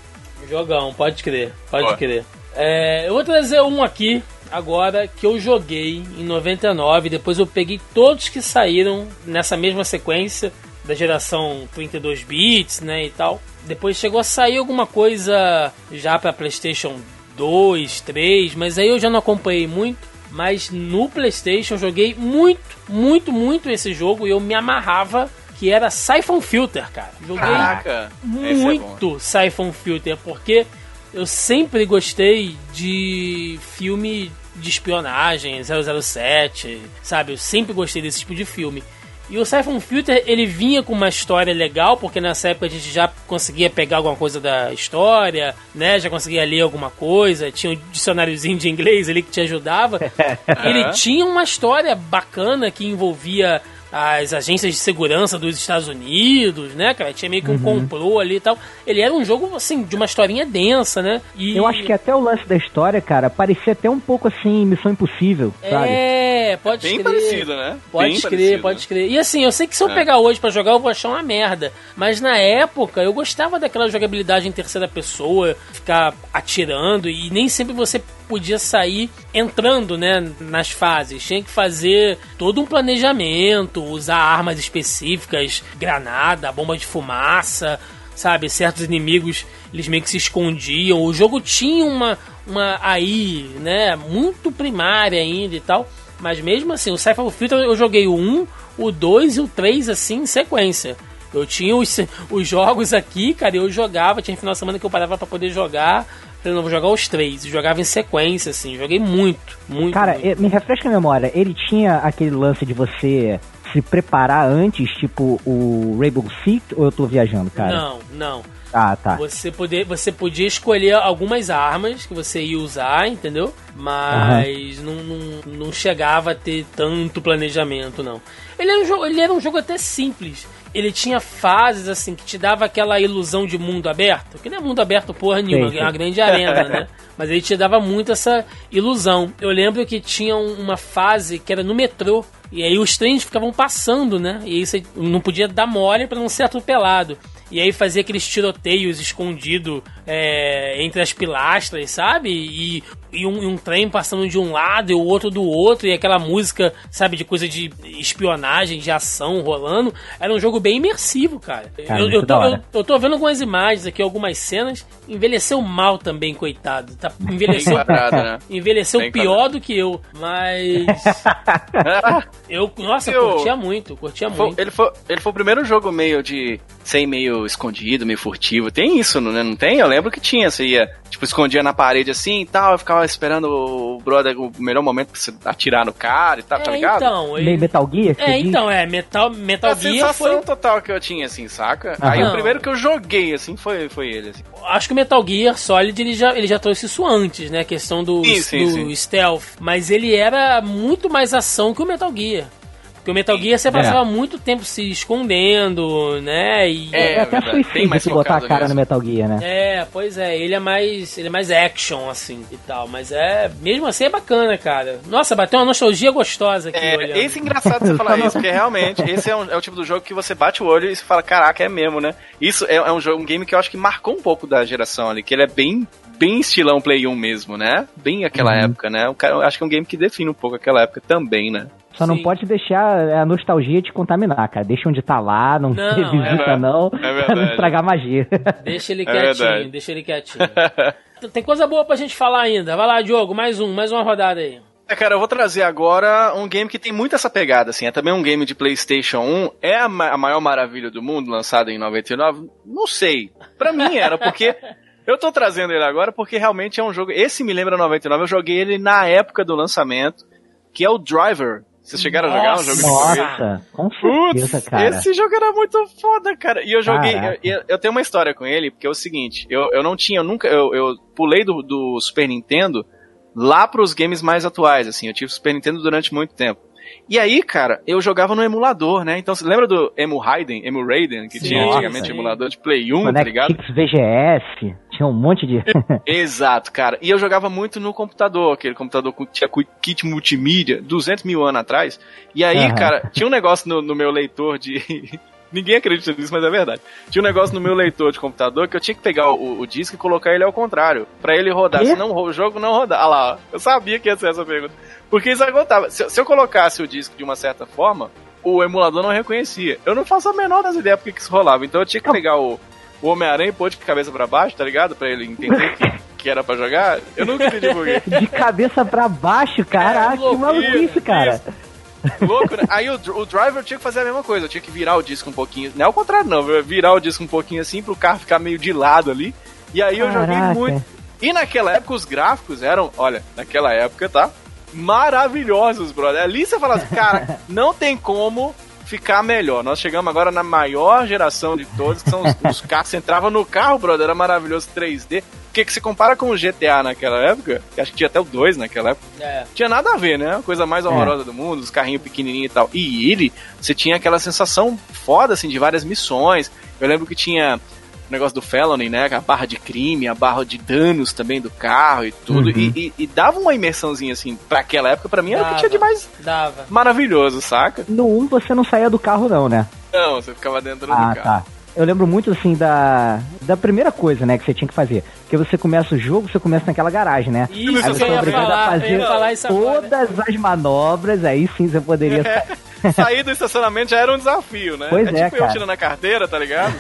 Jogão, pode crer, pode crer. É, eu vou trazer um aqui agora que eu joguei em 99, depois eu peguei todos que saíram nessa mesma sequência da geração 32 bits, né, e tal. Depois chegou a sair alguma coisa já para PlayStation 2, 3, mas aí eu já não acompanhei muito. Mas no PlayStation joguei muito, muito, muito esse jogo e eu me amarrava que era Siphon Filter, cara. Joguei Caraca, é muito é Siphon Filter porque eu sempre gostei de filme de espionagem, 007, sabe? Eu sempre gostei desse tipo de filme. E o Siphon Filter, ele vinha com uma história legal, porque nessa época a gente já conseguia pegar alguma coisa da história, né? Já conseguia ler alguma coisa, tinha um dicionáriozinho de inglês ali que te ajudava. ele tinha uma história bacana que envolvia as agências de segurança dos Estados Unidos, né, cara? Tinha meio que um uhum. complô ali e tal. Ele era um jogo, assim, de uma historinha densa, né? E... Eu acho que até o lance da história, cara, parecia até um pouco assim, Missão Impossível, sabe? É, pode Bem crer. parecido, né? Pode Bem crer, parecido. pode crer. E assim, eu sei que se eu é. pegar hoje para jogar, eu vou achar uma merda. Mas na época, eu gostava daquela jogabilidade em terceira pessoa, ficar atirando, e nem sempre você podia sair entrando, né, nas fases. Tinha que fazer todo um planejamento, usar armas específicas, granada, bomba de fumaça, sabe? Certos inimigos, eles meio que se escondiam. O jogo tinha uma, uma aí, né, muito primária ainda e tal. Mas mesmo assim, o Cypher Filter eu joguei o 1, o 2 e o 3 assim em sequência. Eu tinha os, os jogos aqui, cara, eu jogava, tinha final de semana que eu parava para poder jogar. Falei, não, vou jogar os três. Eu jogava em sequência, assim, joguei muito, muito. Cara, muito. me refresca a memória, ele tinha aquele lance de você se preparar antes, tipo o Rainbow Six, ou eu tô viajando, cara? Não, não. Ah, tá. Você, poder, você podia escolher algumas armas que você ia usar, entendeu? Mas uhum. não, não, não chegava a ter tanto planejamento, não. Ele era, um jogo, ele era um jogo até simples. Ele tinha fases, assim, que te dava aquela ilusão de mundo aberto. Que não é mundo aberto porra nenhuma, é uma grande arena, né? Mas ele te dava muito essa ilusão. Eu lembro que tinha uma fase que era no metrô. E aí os trens ficavam passando, né? E aí você não podia dar mole para não ser atropelado. E aí fazia aqueles tiroteios escondido é, entre as pilastras, sabe? E, e um, um, trem passando de um lado e o outro do outro, e aquela música, sabe, de coisa de espionagem, de ação rolando. Era um jogo bem imersivo, cara. cara eu, eu, tô, eu, eu, tô vendo algumas imagens aqui, algumas cenas. Envelheceu mal também, coitado. Tá, envelheceu quadrado, né? envelheceu bem pior quadrado. do que eu, mas. eu, nossa, eu, curtia muito, curtia muito. Ele foi, ele foi o primeiro jogo meio de ser meio escondido, meio furtivo. Tem isso, né? Não tem? Eu lembro que tinha. Você ia, tipo, escondia na parede assim e tal, eu ficava esperando o brother, o melhor momento pra você atirar no cara e tal, tá, é, tá ligado? Então, ele... Metal Gear? É, então, é, Metal, Metal a Gear. A sensação foi... total que eu tinha, assim, saca? Aham. Aí o primeiro que eu joguei, assim, foi, foi ele. Assim. Acho que o Metal Gear Solid ele já, ele já trouxe isso antes, né? A questão do, sim, sim, do sim. stealth. Mas ele era muito mais ação que o Metal Gear. Porque o Metal Gear você passava é. muito tempo se escondendo, né? E... É, é até suicídio se botar a cara mesmo. no Metal Gear, né? É, pois é, ele é mais. Ele é mais action, assim, e tal. Mas é. Mesmo assim é bacana, cara. Nossa, bateu uma nostalgia gostosa aqui. É, olhando. esse é engraçado você falar isso, porque realmente, esse é, um, é, o tipo do jogo que você bate o olho e você fala, caraca, é mesmo, né? Isso é, é um jogo, um game que eu acho que marcou um pouco da geração ali, que ele é bem bem estilão Play 1 mesmo, né? Bem aquela uhum. época, né? Eu acho que é um game que define um pouco aquela época também, né? Só Sim. não pode deixar a nostalgia te contaminar, cara. Deixa onde tá lá, não, não revisita é não, é pra não estragar magia. Deixa ele é quietinho, é deixa ele quietinho. Tem coisa boa pra gente falar ainda. Vai lá, Diogo, mais um, mais uma rodada aí. É, cara, eu vou trazer agora um game que tem muito essa pegada, assim. É também um game de PlayStation 1. É a, ma a maior maravilha do mundo, lançado em 99? Não sei. Pra mim era, porque eu tô trazendo ele agora porque realmente é um jogo. Esse me lembra 99. Eu joguei ele na época do lançamento, que é o Driver, vocês chegaram Nossa, a jogar um jogo de Nossa, com certeza, Putz, cara. Esse jogo era muito foda, cara. E eu joguei. Eu, eu, tenho uma história com ele, porque é o seguinte: eu, eu não tinha, eu nunca. Eu, eu pulei do, do Super Nintendo lá pros games mais atuais, assim. Eu tive Super Nintendo durante muito tempo. E aí, cara, eu jogava no emulador, né? Então, você lembra do Emu Raiden, Emu Raiden, que Sim, tinha antigamente emulador de Play 1, Connect tá ligado? VGS, tinha um monte de... Exato, cara. E eu jogava muito no computador, aquele computador que tinha kit multimídia, 200 mil anos atrás. E aí, uhum. cara, tinha um negócio no, no meu leitor de... Ninguém acredita nisso, mas é verdade. Tinha um negócio no meu leitor de computador que eu tinha que pegar o, o disco e colocar ele ao contrário. para ele rodar. Que? Senão o jogo não rodar. Ah lá, eu sabia que ia ser essa pergunta. Porque isso acontava. Se, se eu colocasse o disco de uma certa forma, o emulador não reconhecia. Eu não faço a menor das ideias porque que isso rolava. Então eu tinha que pegar o, o Homem-Aranha e pôr de cabeça para baixo, tá ligado? Pra ele entender que, que era para jogar. Eu nunca entendi por quê. De cabeça para baixo, caraca, é, que maluquice, cara. Isso. Louco, né? Aí o, o driver tinha que fazer a mesma coisa, eu tinha que virar o disco um pouquinho. Não é o contrário, não, virar o disco um pouquinho assim pro carro ficar meio de lado ali. E aí eu Caraca. joguei muito. E naquela época os gráficos eram, olha, naquela época, tá? maravilhosos, brother. Ali você fala assim, cara, não tem como ficar melhor. Nós chegamos agora na maior geração de todos, que são os, os carros. Você entrava no carro, brother, era maravilhoso 3D. O que, que se compara com o GTA naquela época, que acho que tinha até o 2 naquela época, é. tinha nada a ver, né? A coisa mais horrorosa é. do mundo, os carrinhos pequenininhos e tal. E ele, você tinha aquela sensação foda, assim, de várias missões. Eu lembro que tinha o negócio do felony, né? A barra de crime, a barra de danos também do carro e tudo. Uhum. E, e, e, dava uma imersãozinha, assim, pra aquela época, pra mim, era o que tinha de mais dava. maravilhoso, saca? No 1 você não saía do carro, não, né? Não, você ficava dentro ah, do carro. Tá. eu lembro muito assim da, da primeira coisa, né, que você tinha que fazer. Porque você começa o jogo, você começa naquela garagem, né? Isso, aí você é obrigado falar, a fazer todas as manobras, aí sim você poderia. É, sair do estacionamento já era um desafio, né? Pois é, é tipo cara. eu tirando a carteira, tá ligado?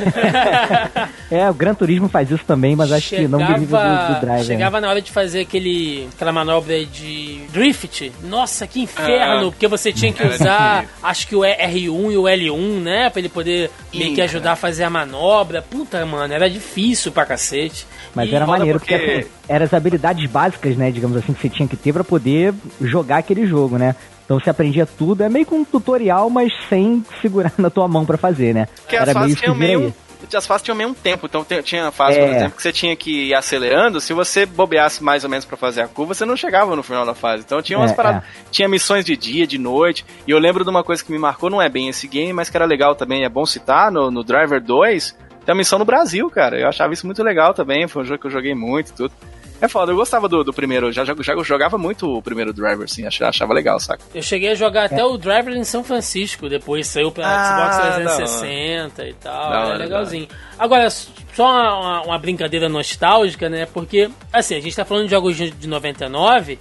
é, o Gran Turismo faz isso também, mas acho chegava, que não do nível do, do Drive. Chegava na hora de fazer aquele, aquela manobra de drift. Nossa, que inferno! Ah, porque você tinha que usar, acho que o R1 e o L1, né? Pra ele poder meio que ajudar a fazer a manobra. Puta, mano, era difícil pra cacete. Mas e era maneiro, porque, porque assim, eram as habilidades básicas, né, digamos assim, que você tinha que ter para poder jogar aquele jogo, né? Então você aprendia tudo, é meio que um tutorial, mas sem segurar na tua mão para fazer, né? Que Era meio que meio as fases tinham meio um tempo, então tinha fase, é. por exemplo, que você tinha que ir acelerando, se você bobeasse mais ou menos para fazer a curva, você não chegava no final da fase. Então tinha umas é, paradas, é. tinha missões de dia, de noite, e eu lembro de uma coisa que me marcou, não é bem esse game, mas que era legal também, é bom citar, no, no Driver 2, tem uma missão no Brasil, cara. Eu achava isso muito legal também. Foi um jogo que eu joguei muito e tudo. É foda, eu gostava do, do primeiro, já, já, já jogava muito o primeiro Driver, assim, achava, achava legal, saca? Eu cheguei a jogar até o Driver em São Francisco, depois saiu pra ah, Xbox 360 não. e tal, não, é legalzinho. Não. Agora, só uma, uma, brincadeira nostálgica, né, porque, assim, a gente tá falando de jogos de 99,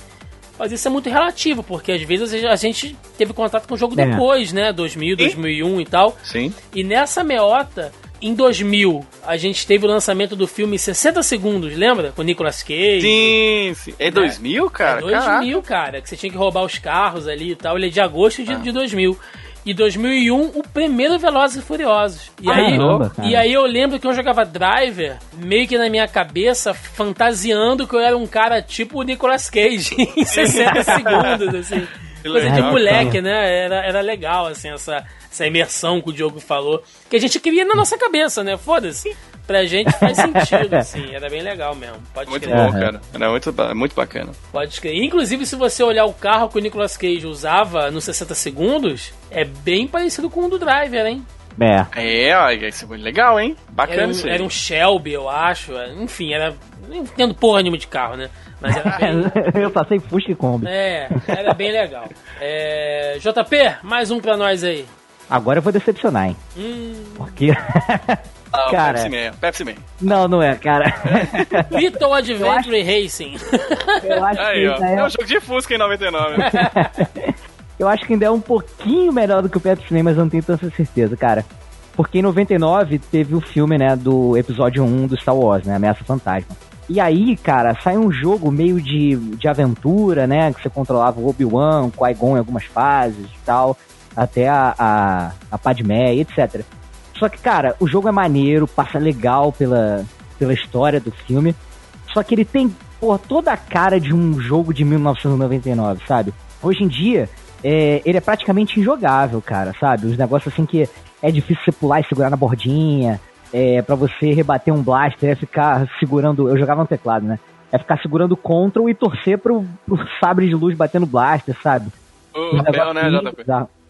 mas isso é muito relativo, porque às vezes a gente teve contato com o jogo é. depois, né, 2000, 2001 e tal. Sim. E nessa meota em 2000, a gente teve o lançamento do filme 60 Segundos, lembra? Com Nicolas Cage. Sim, sim. É 2000, cara? É 2000, Caraca. cara. Que você tinha que roubar os carros ali e tal. Ele é de agosto de, ah. de 2000. E 2001, o primeiro Velozes e Furiosos. E, ah, aí, caramba, e aí eu lembro que eu jogava Driver, meio que na minha cabeça, fantasiando que eu era um cara tipo o Nicolas Cage, em 60 segundos, assim. Coisa de moleque, né? Era, era legal, assim, essa, essa imersão que o Diogo falou, que a gente queria na nossa cabeça, né? Foda-se. Pra gente faz sentido, assim, era bem legal mesmo. Pode muito crer. bom, cara. Era muito, muito bacana. Pode crer. Inclusive, se você olhar o carro que o Nicolas Cage usava nos 60 segundos, é bem parecido com o do Driver, hein? É. É, olha, isso é legal, hein? Bacana era um, isso aí. Era um Shelby, eu acho. Enfim, era. Não entendo porra nenhuma de carro, né? Mas era bem... eu passei Fusca e Kombi. É, era bem legal. É... JP, mais um pra nós aí. Agora eu vou decepcionar, hein? Hum. Porque. Ah, cara, Pepsi Man, Pepsi Man. Não, não é, cara. Little Adventure acho... Racing. Eu acho Aí, que ó. É... é um jogo de Fusca em 99. eu acho que ainda é um pouquinho melhor do que o Pepsi Man, mas eu não tenho tanta certeza, cara. Porque em 99 teve o filme, né, do episódio 1 do Star Wars, né, Ameaça Fantasma. E aí, cara, sai um jogo meio de, de aventura, né, que você controlava o Obi-Wan, o Qui-Gon em algumas fases e tal até a, a, a Padmé, etc. Só que, cara, o jogo é maneiro, passa legal pela, pela história do filme. Só que ele tem, por toda a cara de um jogo de 1999, sabe? Hoje em dia, é, ele é praticamente injogável, cara, sabe? Os negócios assim que é difícil você pular e segurar na bordinha, é, para você rebater um blaster, é ficar segurando. Eu jogava no teclado, né? É ficar segurando o control e torcer pro, pro sabre de luz batendo blaster, sabe? O papel, né, JP?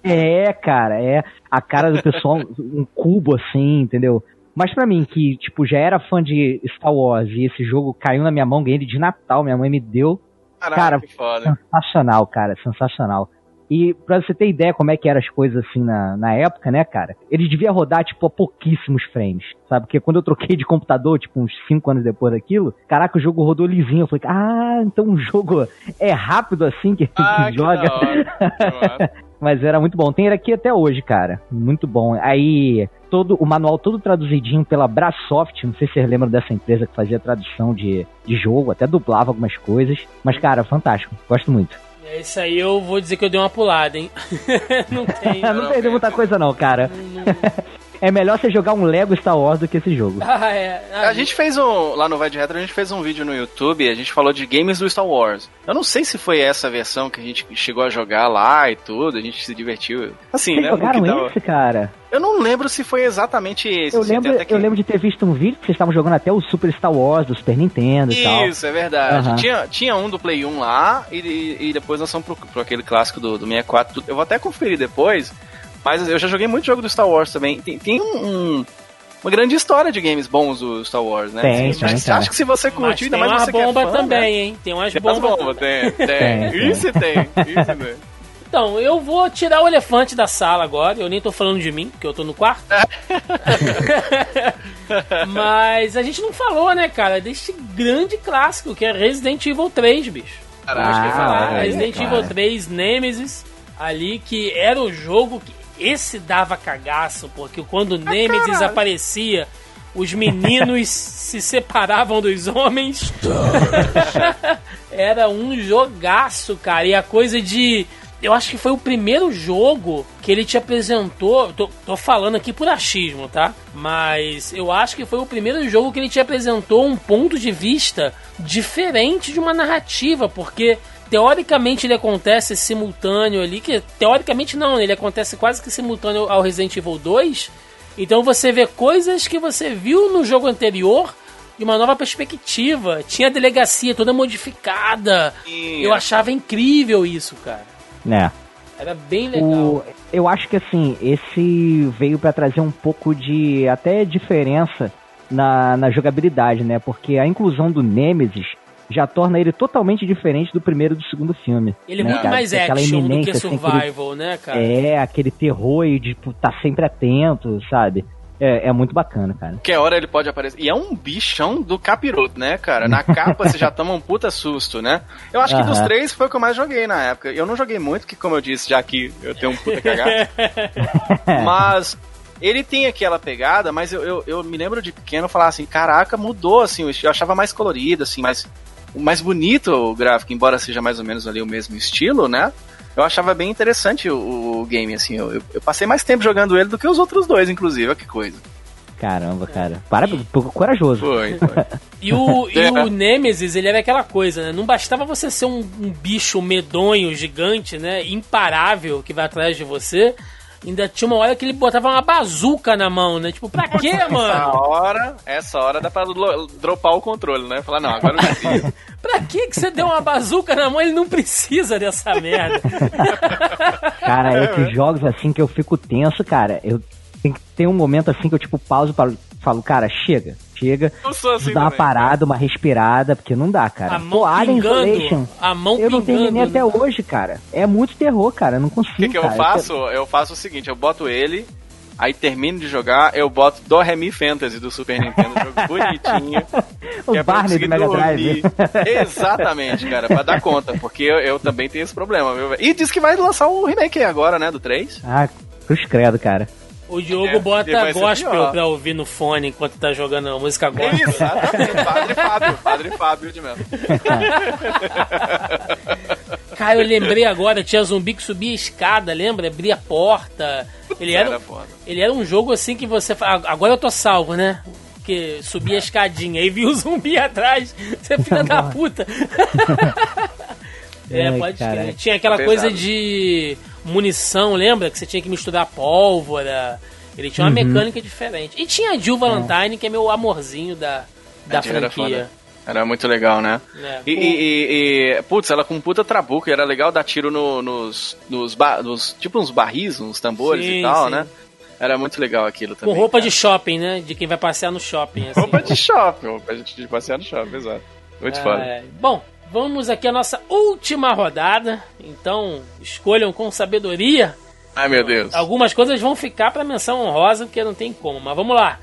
É, cara, é a cara do pessoal, um cubo assim, entendeu? Mas para mim, que, tipo, já era fã de Star Wars e esse jogo caiu na minha mão, ganhei ele de Natal, minha mãe me deu. Caraca, cara, sensacional, cara, sensacional. E pra você ter ideia como é que eram as coisas assim na, na época, né, cara? Ele devia rodar, tipo, a pouquíssimos frames, sabe? Porque quando eu troquei de computador, tipo, uns 5 anos depois daquilo, caraca, o jogo rodou lisinho. Eu falei, ah, então o jogo é rápido assim que, ah, que joga. Mas era muito bom. Tem ele aqui até hoje, cara. Muito bom. Aí, todo o manual todo traduzidinho pela Brasoft. Não sei se vocês lembram dessa empresa que fazia tradução de, de jogo, até dublava algumas coisas. Mas, cara, fantástico. Gosto muito. É isso aí, eu vou dizer que eu dei uma pulada, hein? não tem. não, não perdeu muita coisa, não, cara. Não, não... é melhor você jogar um Lego Star Wars do que esse jogo. Ah, é. Ah, a gente fez um. Lá no Vai de Retro, a gente fez um vídeo no YouTube, a gente falou de games do Star Wars. Eu não sei se foi essa versão que a gente chegou a jogar lá e tudo, a gente se divertiu. Assim, Vocês né? jogaram tava... esse, cara? Eu não lembro se foi exatamente esse. Eu, assim, lembro, que... eu lembro de ter visto um vídeo que vocês estavam jogando até o Super Star Wars do Super Nintendo Isso, e tal. Isso, é verdade. Uhum. Tinha, tinha um do Play 1 lá e, e, e depois nós fomos pro, pro aquele clássico do, do 64. Eu vou até conferir depois. Mas eu já joguei muito jogo do Star Wars também. Tem, tem um, um uma grande história de games bons do Star Wars, né? Tem, tem, tem. Acho que se você curtir, ainda mais você bomba é fã, também, né? hein? Tem umas bombas. bomba, tem, tem. tem. Isso tem, isso tem. Então, eu vou tirar o elefante da sala agora. Eu nem tô falando de mim, porque eu tô no quarto. Mas a gente não falou, né, cara, deste grande clássico que é Resident Evil 3, bicho. Caraca, acho que falar. Ah, Resident Evil 3 Nemesis, ali, que era o jogo que. Esse dava cagaço, porque quando o Nemesis ah, aparecia, os meninos se separavam dos homens. era um jogaço, cara. E a coisa de eu acho que foi o primeiro jogo que ele te apresentou. Tô, tô, falando aqui por achismo, tá? Mas eu acho que foi o primeiro jogo que ele te apresentou um ponto de vista diferente de uma narrativa, porque teoricamente ele acontece simultâneo ali, que teoricamente não, ele acontece quase que simultâneo ao Resident Evil 2. Então você vê coisas que você viu no jogo anterior de uma nova perspectiva. Tinha a delegacia toda modificada. Eu achava incrível isso, cara. Né? Era bem legal. O, eu acho que assim, esse veio para trazer um pouco de até diferença na, na jogabilidade, né? Porque a inclusão do Nemesis já torna ele totalmente diferente do primeiro e do segundo filme. Ele é né, muito cara? mais Aquela action do que survival, assim, né, cara? É, aquele terror e de tipo, tá sempre atento, sabe? É, é muito bacana, cara. Que hora ele pode aparecer. E é um bichão do capiroto, né, cara? Na capa você já toma um puta susto, né? Eu acho que dos três foi o que eu mais joguei na época. Eu não joguei muito, que como eu disse, já que eu tenho um puta cagado. mas ele tem aquela pegada, mas eu, eu, eu, me lembro de pequeno falar assim, caraca, mudou, assim, eu achava mais colorido, assim, mais, mais bonito o gráfico, embora seja mais ou menos ali o mesmo estilo, né? eu achava bem interessante o, o game, assim. Eu, eu, passei mais tempo jogando ele do que os outros dois, inclusive. Olha que coisa. Caramba, cara. Para, e... pouco corajoso. Foi, foi. e, o, e o Nemesis, ele era aquela coisa, né? Não bastava você ser um, um bicho medonho, gigante, né? Imparável, que vai atrás de você Ainda tinha uma hora que ele botava uma bazuca na mão, né? Tipo, pra quê, mano? Essa hora, essa hora dá pra dropar o controle, né? Falar, não, agora não precisa. pra que que você deu uma bazuca na mão? Ele não precisa dessa merda. cara, é que jogos assim que eu fico tenso, cara, eu tem que ter um momento assim que eu tipo pauso para falo, cara, chega chega, assim dá uma também, parada, uma respirada, porque não dá, cara. A mão Pô, Alien Isolation, a mão eu não terminei né? até hoje, cara. É muito terror, cara, eu não consigo, O que, que eu faço? Eu faço o seguinte, eu boto ele, aí termino de jogar, eu boto Do Remi Fantasy do Super Nintendo, jogo bonitinho. o é Barney do Mega Drive. Exatamente, cara, pra dar conta, porque eu, eu também tenho esse problema, viu? E diz que vai lançar o remake agora, né, do 3. Ah, cruz credo, cara. O Diogo é, bota gospel pra ouvir no fone enquanto tá jogando a música gospel. Exatamente, Padre Fábio, Padre Fábio de mesmo. Cara, eu lembrei agora, tinha zumbi que subia a escada, lembra? Abria a porta. Ele era, era ele era um jogo assim que você. Agora eu tô salvo, né? Porque subia a escadinha e viu o zumbi atrás. Você é filha da puta. é, pode ser. Tinha aquela coisa de munição, lembra? Que você tinha que misturar pólvora. Ele tinha uma uhum. mecânica diferente. E tinha a Jill Valentine, é. que é meu amorzinho da, da franquia. Era, era muito legal, né? É. E, e, e, putz, ela com puta trabuco, e era legal dar tiro no, nos, nos, ba, nos, tipo uns barris, uns tambores sim, e tal, sim. né? Era muito legal aquilo também. Com roupa cara. de shopping, né? De quem vai passear no shopping. Assim. Roupa de shopping, roupa de passear no shopping, exato. Muito é, foda. Bom, Vamos aqui a nossa última rodada. Então, escolham com sabedoria. Ai, meu Deus. Algumas coisas vão ficar para menção honrosa, porque não tem como. Mas vamos lá.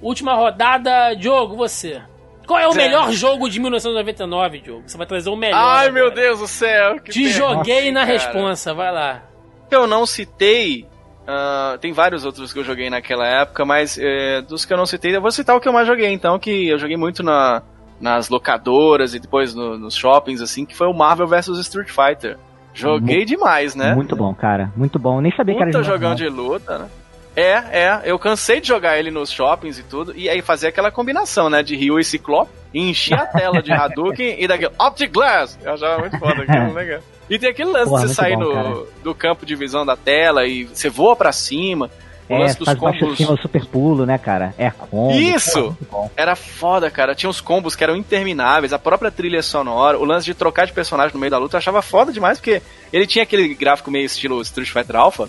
Última rodada, Diogo, você. Qual é o melhor jogo de 1999, Diogo? Você vai trazer o melhor. Ai, agora. meu Deus do céu. Te joguei Nossa, na cara. responsa, vai lá. Eu não citei. Uh, tem vários outros que eu joguei naquela época, mas uh, dos que eu não citei, eu vou citar o que eu mais joguei, então, que eu joguei muito na, nas locadoras e depois no, nos shoppings, assim, que foi o Marvel vs Street Fighter. Joguei muito, demais, né? Muito bom, cara. Muito bom. Nem sabia Puta que era de jogão de luta, né? É, é. Eu cansei de jogar ele nos shoppings e tudo. E aí fazer aquela combinação, né? De Ryu e Ciclope. E encher a tela de Hadouken e daquele Optic Glass. Eu achava muito foda aquilo, legal. E tem aquele lance Porra, de você sair bom, no, do campo de visão da tela e você voa para cima. O é, faz combos. Cima, o super pulo, né, cara? É combo. Isso! era foda, cara. Tinha uns combos que eram intermináveis, a própria trilha sonora, o lance de trocar de personagem no meio da luta, eu achava foda demais, porque ele tinha aquele gráfico meio estilo Street Fighter Alpha.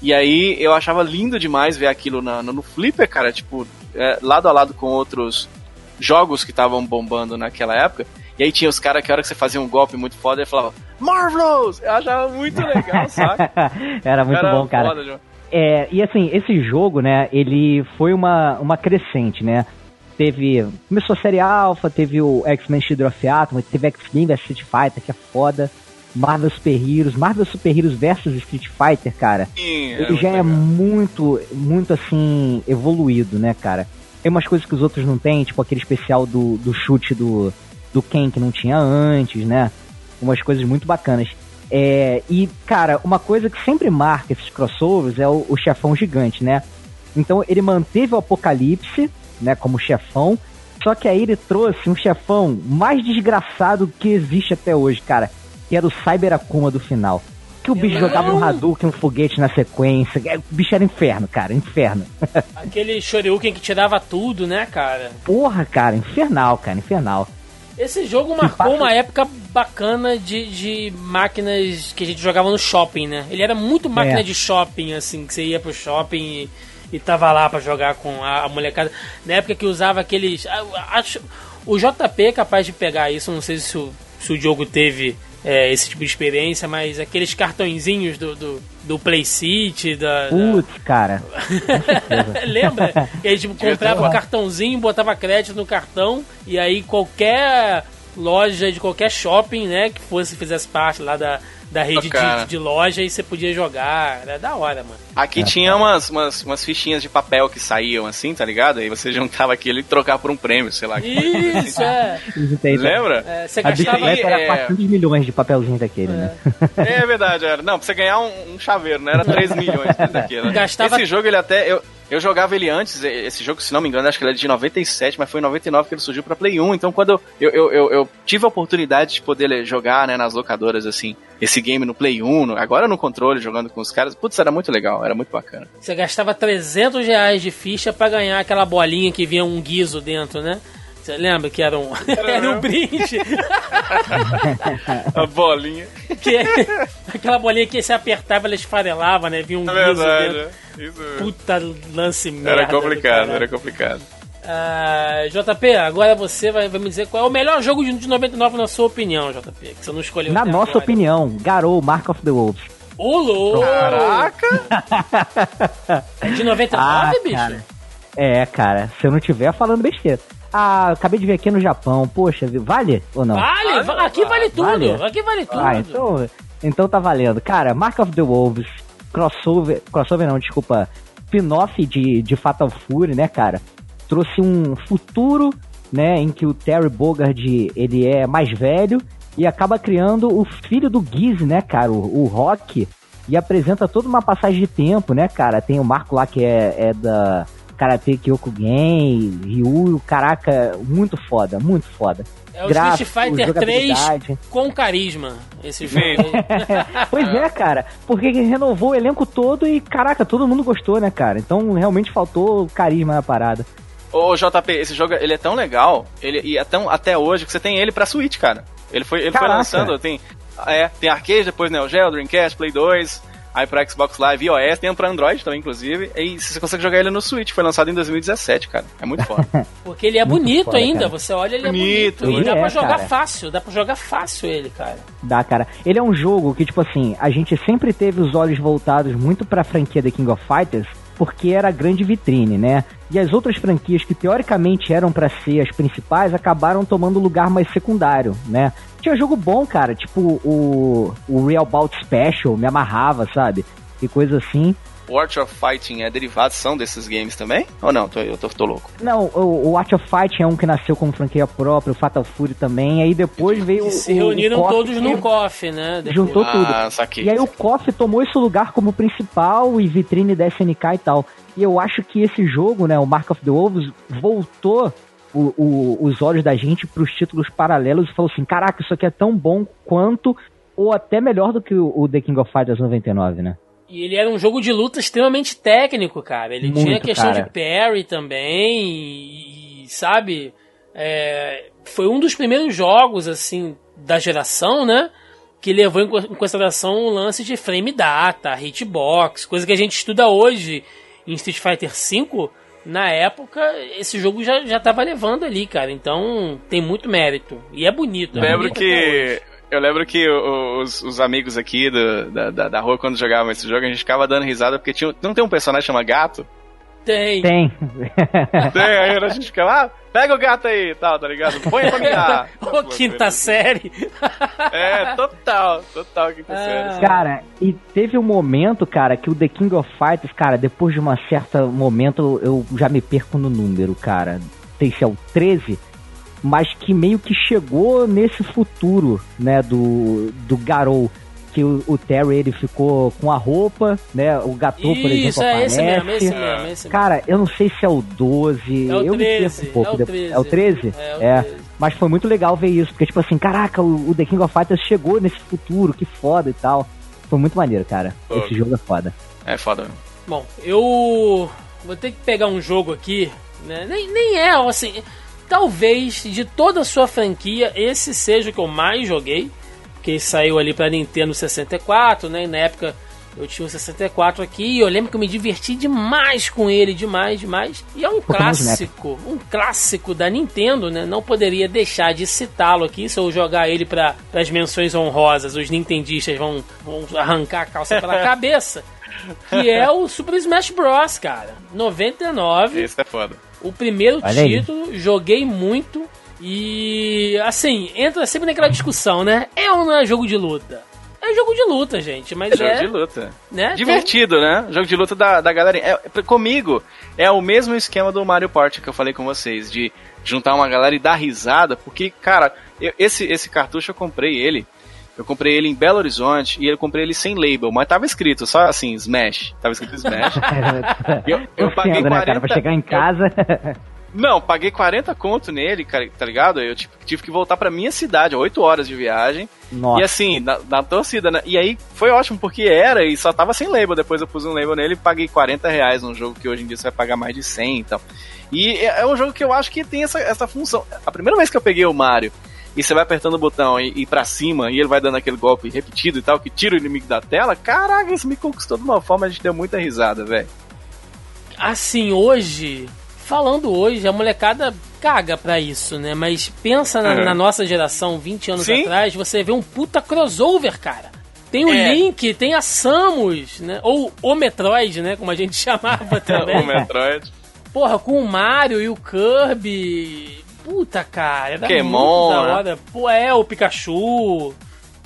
E aí eu achava lindo demais ver aquilo na, no Flipper, cara, tipo, é, lado a lado com outros jogos que estavam bombando naquela época. E aí tinha os caras que a hora que você fazia um golpe muito foda, ele falava, Marvelous! Eu achava muito legal, sabe? Era muito Era bom, cara. Foda, é, e assim, esse jogo, né, ele foi uma, uma crescente, né? Teve. Começou a série Alpha, teve o X-Men Shield of Atom, teve X-Men vs Street Fighter, que é foda. Marvel Super Heroes, Marvel Super Heroes versus Street Fighter, cara. Sim, é ele já é legal. muito, muito assim, evoluído, né, cara? Tem umas coisas que os outros não têm, tipo aquele especial do, do chute do, do Ken que não tinha antes, né? Umas coisas muito bacanas. É, e, cara, uma coisa que sempre marca esses crossovers é o, o chefão gigante, né? Então ele manteve o Apocalipse, né, como chefão, só que aí ele trouxe um chefão mais desgraçado que existe até hoje, cara, que era o Cyber Akuma do final. Que o bicho jogava um Hadouken, um foguete na sequência. É, o bicho era inferno, cara, inferno. Aquele Shoryuken que tirava tudo, né, cara? Porra, cara, infernal, cara, infernal. Esse jogo marcou uma época bacana de, de máquinas que a gente jogava no shopping, né? Ele era muito máquina é. de shopping, assim, que você ia pro shopping e, e tava lá para jogar com a, a, molecada. Na época que usava aqueles. Acho, o JP é capaz de pegar isso, não sei se o, se o jogo teve é, esse tipo de experiência, mas aqueles cartõezinhos do, do, do Play City, da. Putz, da... cara. Lembra? E aí, tipo, comprava um cartãozinho, botava crédito no cartão, e aí qualquer loja de qualquer shopping, né, que fosse, fizesse parte lá da, da rede de, de, loja e você podia jogar. Era da hora, mano. Aqui é, tinha umas, umas, umas, fichinhas de papel que saíam assim, tá ligado? Aí você juntava aquilo e trocava por um prêmio, sei lá. Isso, é. Lembra? É, você gastava... A era é... 400 milhões de papelzinho daquele, né? é. né? É verdade, era. Não, pra você ganhar um, um chaveiro, não era 3 milhões daquele. Né? Gastava... Esse jogo, ele até... Eu, eu jogava ele antes, esse jogo, se não me engano, acho que ele é de 97, mas foi em 99 que ele surgiu para Play 1. Então, quando eu, eu, eu, eu, tive a oportunidade de poder jogar né, nas locadoras, assim, esse game no Play 1, agora no controle, jogando com os caras, putz, era muito legal, era muito bacana. Você gastava 300 reais de ficha para ganhar aquela bolinha que vinha um guiso dentro, né? Você lembra que era um, era um brinde? a bolinha. Que, aquela bolinha que se apertava, ela esfarelava, né? Vinha um é verdade, Isso Puta lance merda. Era complicado, era complicado. Uh, JP, agora você vai, vai, me dizer qual é o melhor jogo de 99 na sua opinião, JP, que você não escolheu. Na nossa agora. opinião, Garou, Mark of the Wolves. Ô, louco! Caraca! É de 99, ah, bicho? Cara. É, cara, se eu não tiver falando besteira. Ah, acabei de ver aqui no Japão. Poxa, vale ou não? Vale, vale aqui vale tudo. Vale? Aqui vale tudo. Ah, então, então tá valendo. Cara, Mark of the Wolves, crossover. Crossover não, desculpa. Spin-off de, de Fatal Fury, né, cara? Trouxe um futuro, né, em que o Terry Bogard ele é mais velho e acaba criando o filho do Giz, né, cara? O, o Rock. E apresenta toda uma passagem de tempo, né, cara? Tem o Marco lá que é, é da Karate Kyokugen, Ryu, caraca, muito foda, muito foda. É o Gráfico, Street Fighter 3 com carisma, esse jogo. pois é, cara, porque renovou o elenco todo e, caraca, todo mundo gostou, né, cara? Então realmente faltou carisma na parada. Ô, JP, esse jogo ele é tão legal, ele e é tão até hoje que você tem ele pra Switch, cara. Ele foi, ele foi lançando, tem, é, tem arcade, depois Neo Geo, Dreamcast, Play 2, aí pra Xbox Live iOS, tem um pra Android também, inclusive. E você consegue jogar ele no Switch, foi lançado em 2017, cara. É muito foda. Porque ele é muito bonito foda, ainda, cara. você olha, ele bonito, é bonito. E dá é, pra jogar cara. fácil, dá pra jogar fácil ele, cara. Dá, cara. Ele é um jogo que, tipo assim, a gente sempre teve os olhos voltados muito pra franquia The King of Fighters, porque era a grande vitrine, né? E as outras franquias que teoricamente eram para ser as principais acabaram tomando lugar mais secundário, né? Tinha jogo bom, cara, tipo o, o Real Bout Special, me amarrava, sabe? E coisa assim. Art of Fighting é derivação desses games também? Ou não? Tô, eu tô, tô louco. Não, o, o Art of Fighting é um que nasceu como franquia própria, o Fatal Fury também, aí depois veio Se o, reuniram o todos no KOF, né? Depois. Juntou ah, tudo. Saquei. E aí o KOF tomou esse lugar como principal e vitrine da SNK e tal. E eu acho que esse jogo, né, o Mark of the Wolves, voltou o, o, os olhos da gente para os títulos paralelos e falou assim: caraca, isso aqui é tão bom quanto, ou até melhor do que o, o The King of Fighters 99, né? E ele era um jogo de luta extremamente técnico, cara. Ele Muito, tinha questão cara. de parry também, e, sabe? É, foi um dos primeiros jogos, assim, da geração, né? Que levou em consideração o lance de frame data, hitbox, coisa que a gente estuda hoje em Street Fighter V na época, esse jogo já, já tava levando ali, cara. Então, tem muito mérito. E é bonito. É Lembro bonito que Eu lembro que os, os amigos aqui do, da, da, da, rua, quando jogavam esse jogo, a gente ficava dando risada porque tinha, não tem um personagem chamado Gato? Tem. Tem. Tem, aí a gente ficava, ah, pega o gato aí e tal, tá ligado? Põe pra mirar. Ô, quinta série. É, total, total quinta ah. série. Cara, e teve um momento, cara, que o The King of Fighters, cara, depois de um certo momento, eu já me perco no número, cara. Não sei se é o 13, mas que meio que chegou nesse futuro, né, do, do Garou que o, o, Terry ele ficou com a roupa, né? O Gato, por exemplo, é aparece. Esse mesmo, esse mesmo, esse Cara, eu não sei se é o 12. É o eu 13, um pouco. É o 13. É o 13? É. O é. 13. Mas foi muito legal ver isso, porque, tipo assim, caraca, o, o The King of Fighters chegou nesse futuro, que foda e tal. Foi muito maneiro, cara. Pô. Esse jogo é foda. É foda. Bom, eu vou ter que pegar um jogo aqui, né? Nem, nem é, assim. Talvez de toda a sua franquia, esse seja o que eu mais joguei que saiu ali para Nintendo 64, né? E na época eu tinha o 64 aqui e eu lembro que eu me diverti demais com ele, demais, demais. E é um clássico, um clássico da Nintendo, né? Não poderia deixar de citá-lo aqui. Se eu jogar ele para as menções honrosas, os nintendistas vão, vão arrancar a calça pela cabeça. Que é o Super Smash Bros, cara. 99. Esse é foda. O primeiro Olha título, aí. joguei muito. E assim, entra sempre naquela discussão, né? É ou não é jogo de luta? É jogo de luta, gente, mas é. Jogo é, de luta. Né? Divertido, né? Jogo de luta da, da galera. É, comigo, é o mesmo esquema do Mario Party que eu falei com vocês, de juntar uma galera e dar risada, porque, cara, eu, esse, esse cartucho eu comprei ele. Eu comprei ele em Belo Horizonte e eu comprei ele sem label, mas tava escrito só assim, Smash. Tava escrito Smash. eu, eu paguei 40... né, cara, pra chegar em casa. Não, paguei 40 conto nele, cara, tá ligado? Eu tipo, tive que voltar pra minha cidade, 8 horas de viagem. Nossa. E assim, na, na, torcida, né? E aí foi ótimo, porque era e só tava sem label. Depois eu pus um label nele e paguei 40 reais num jogo que hoje em dia você vai pagar mais de 100 e tal. E é, é um jogo que eu acho que tem essa, essa função. A primeira vez que eu peguei o Mario e você vai apertando o botão e, e para cima e ele vai dando aquele golpe repetido e tal, que tira o inimigo da tela, caraca, isso me conquistou de uma forma, a gente deu muita risada, velho. Assim, hoje, falando hoje, a molecada caga pra isso, né? Mas pensa na, uhum. na nossa geração, 20 anos Sim. atrás, você vê um puta crossover, cara. Tem o é. Link, tem a Samus, né? Ou o Metroid, né? Como a gente chamava também. o Metroid. Porra, com o Mario e o Kirby. Puta, cara. Era Pokémon. Muito da né? hora. Pô, é, o Pikachu.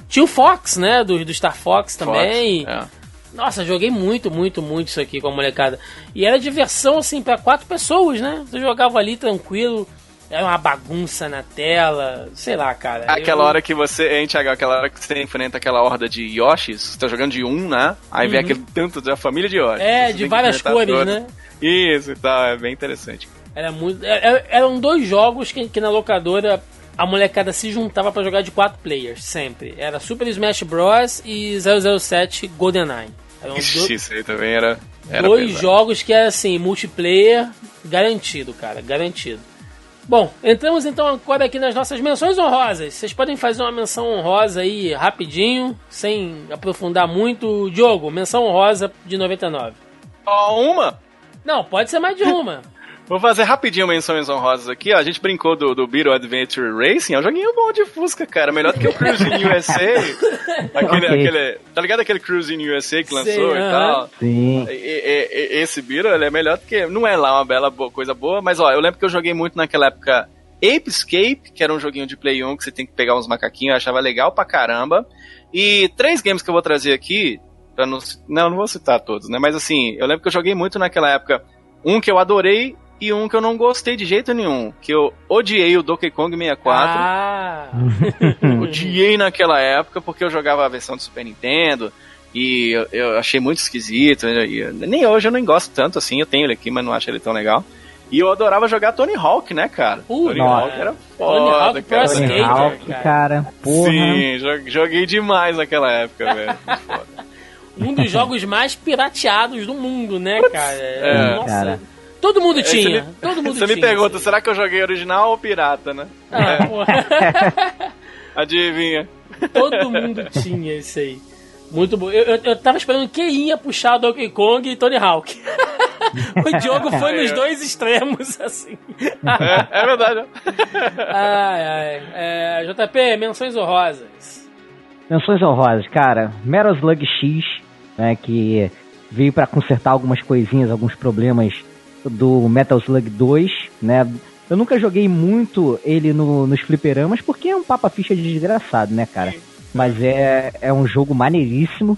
Tinha o Fox, né? Do, do Star Fox também. Fox, é. Nossa, joguei muito, muito, muito isso aqui com a molecada. E era diversão, assim, para quatro pessoas, né? Você jogava ali tranquilo, era uma bagunça na tela, sei lá, cara. Aquela eu... hora que você, hein, Thiago, aquela hora que você enfrenta aquela horda de Yoshis, você tá jogando de um, né? Aí uhum. vem aquele tanto da família de Yoshi. É, de várias cores, né? Isso e tal, é bem interessante. Era muito. Era, é, é, eram dois jogos que, que na locadora a molecada se juntava para jogar de quatro players, sempre. Era Super Smash Bros. e 007 GoldenEye. Eram Ixi, do... isso aí também era. era dois pesado. jogos que era assim, multiplayer garantido, cara, garantido. Bom, entramos então agora aqui nas nossas menções honrosas. Vocês podem fazer uma menção honrosa aí rapidinho, sem aprofundar muito. Diogo, menção honrosa de 99. Só uma? Não, pode ser mais de uma. Vou fazer rapidinho menções honrosas aqui, ó. A gente brincou do, do Beetle Adventure Racing, é um joguinho bom de Fusca, cara. Melhor do que o Cruising USA. aquele, okay. aquele, tá ligado aquele Cruising USA que lançou Sim, e tal? Sim. E, e, e, esse Beetle, ele é melhor do que... Não é lá uma bela boa, coisa boa, mas ó, eu lembro que eu joguei muito naquela época Ape Escape, que era um joguinho de Play 1 que você tem que pegar uns macaquinhos, eu achava legal pra caramba. E três games que eu vou trazer aqui, pra não... Não, não vou citar todos, né? Mas assim, eu lembro que eu joguei muito naquela época um que eu adorei e um que eu não gostei de jeito nenhum, que eu odiei o Donkey Kong 64. Ah. odiei naquela época porque eu jogava a versão do Super Nintendo e eu, eu achei muito esquisito. E, nem hoje eu nem gosto tanto assim, eu tenho ele aqui, mas não acho ele tão legal. E eu adorava jogar Tony Hawk, né, cara? Uh, Tony nossa. Hawk era foda, Tony Hawk cara. Tony Hawk, cara. Porra. Sim, joguei demais naquela época, velho. um dos jogos mais pirateados do mundo, né, cara? É, Nossa. Cara. Todo mundo tinha. Me, todo mundo você tinha. me pergunta, será que eu joguei original ou pirata, né? Ah, é. Adivinha. Todo mundo tinha isso aí. Muito bom. Eu, eu, eu tava esperando quem ia puxar Donkey Kong e Tony Hawk. o Diogo foi nos dois extremos, assim. É, é verdade. ai, ai. É, JP, menções honrosas. Menções honrosas, cara. Metal Slug X, né, que veio para consertar algumas coisinhas, alguns problemas do Metal Slug 2, né? Eu nunca joguei muito ele no, nos fliperamas porque é um papa ficha de desgraçado, né, cara? Mas é, é um jogo maneiríssimo.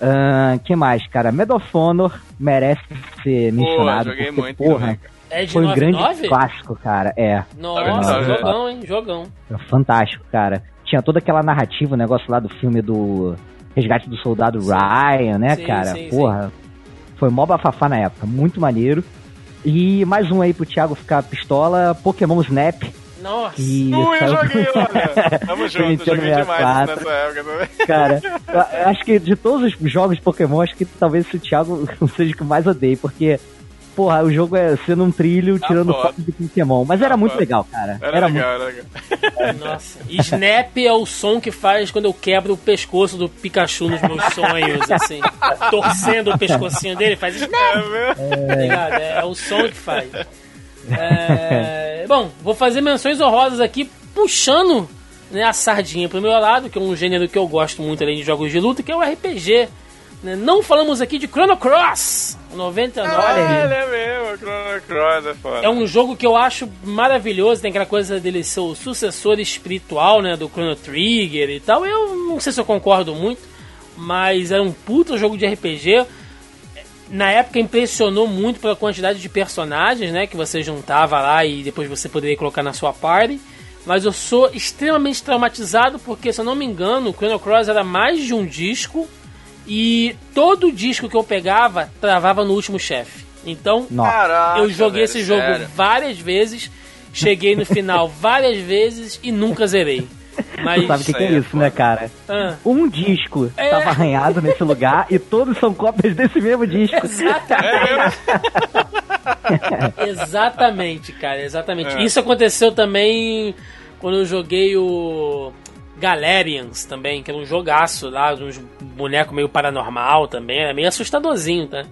Uh, que mais, cara? Medal of Honor merece ser mencionado. Pô, joguei porque, muito porra, também, É de foi um 99? grande clássico, cara. É, Nossa, Tá jogão, hein? Jogão. é fantástico, cara. Tinha toda aquela narrativa, o negócio lá do filme do Resgate do Soldado Ryan, né, Sim, cara? sim, Porra, foi mó bafafá na época, muito maneiro. E mais um aí pro Thiago ficar pistola, Pokémon Snap, Nossa. Ui, eu joguei, olha. Tamo junto, joguei demais 64. nessa época também. Cara, eu acho que de todos os jogos de Pokémon, acho que talvez esse Thiago seja o que mais odeio, porque, porra, o jogo é sendo um trilho, tirando foda. foto de Pokémon. Mas era muito foda. legal, cara. Era, Era, legal, era legal. Nossa. Snap é o som que faz quando eu quebro o pescoço do Pikachu nos meus sonhos, assim. Torcendo o pescocinho dele, faz Snap. É mesmo? Tá? É, é o som que faz. É, bom, vou fazer menções honrosas aqui, puxando né, a sardinha pro meu lado, que é um gênero que eu gosto muito além de jogos de luta, que é o RPG. né? Não falamos aqui de Chrono Cross 99. Ah, ele é mesmo, Chrono Cross é foda. É um jogo que eu acho maravilhoso, tem aquela coisa dele ser o sucessor espiritual, né, do Chrono Trigger e tal. Eu não sei se eu concordo muito, mas era um puta jogo de RPG. Na época impressionou muito pela quantidade de personagens, né, que você juntava lá e depois você poderia colocar na sua party. Mas eu sou extremamente traumatizado porque, se eu não me engano, o Chrono Cross era mais de um disco e todo disco que eu pegava travava no último chefe. Então. Caraca, eu joguei velho, esse jogo sério. várias vezes, cheguei no final várias vezes e nunca zerei. Mas. Tu sabe o que, que é Isso é né, cara? Ah, Um disco É. tava arranhado nesse lugar e todos são cópias desse mesmo disco. exatamente. exatamente, cara, exatamente. Isso aconteceu também quando eu joguei o Galerians também, que era um jogaço lá, uns bonecos meio paranormal também, era meio assustadorzinho, tá?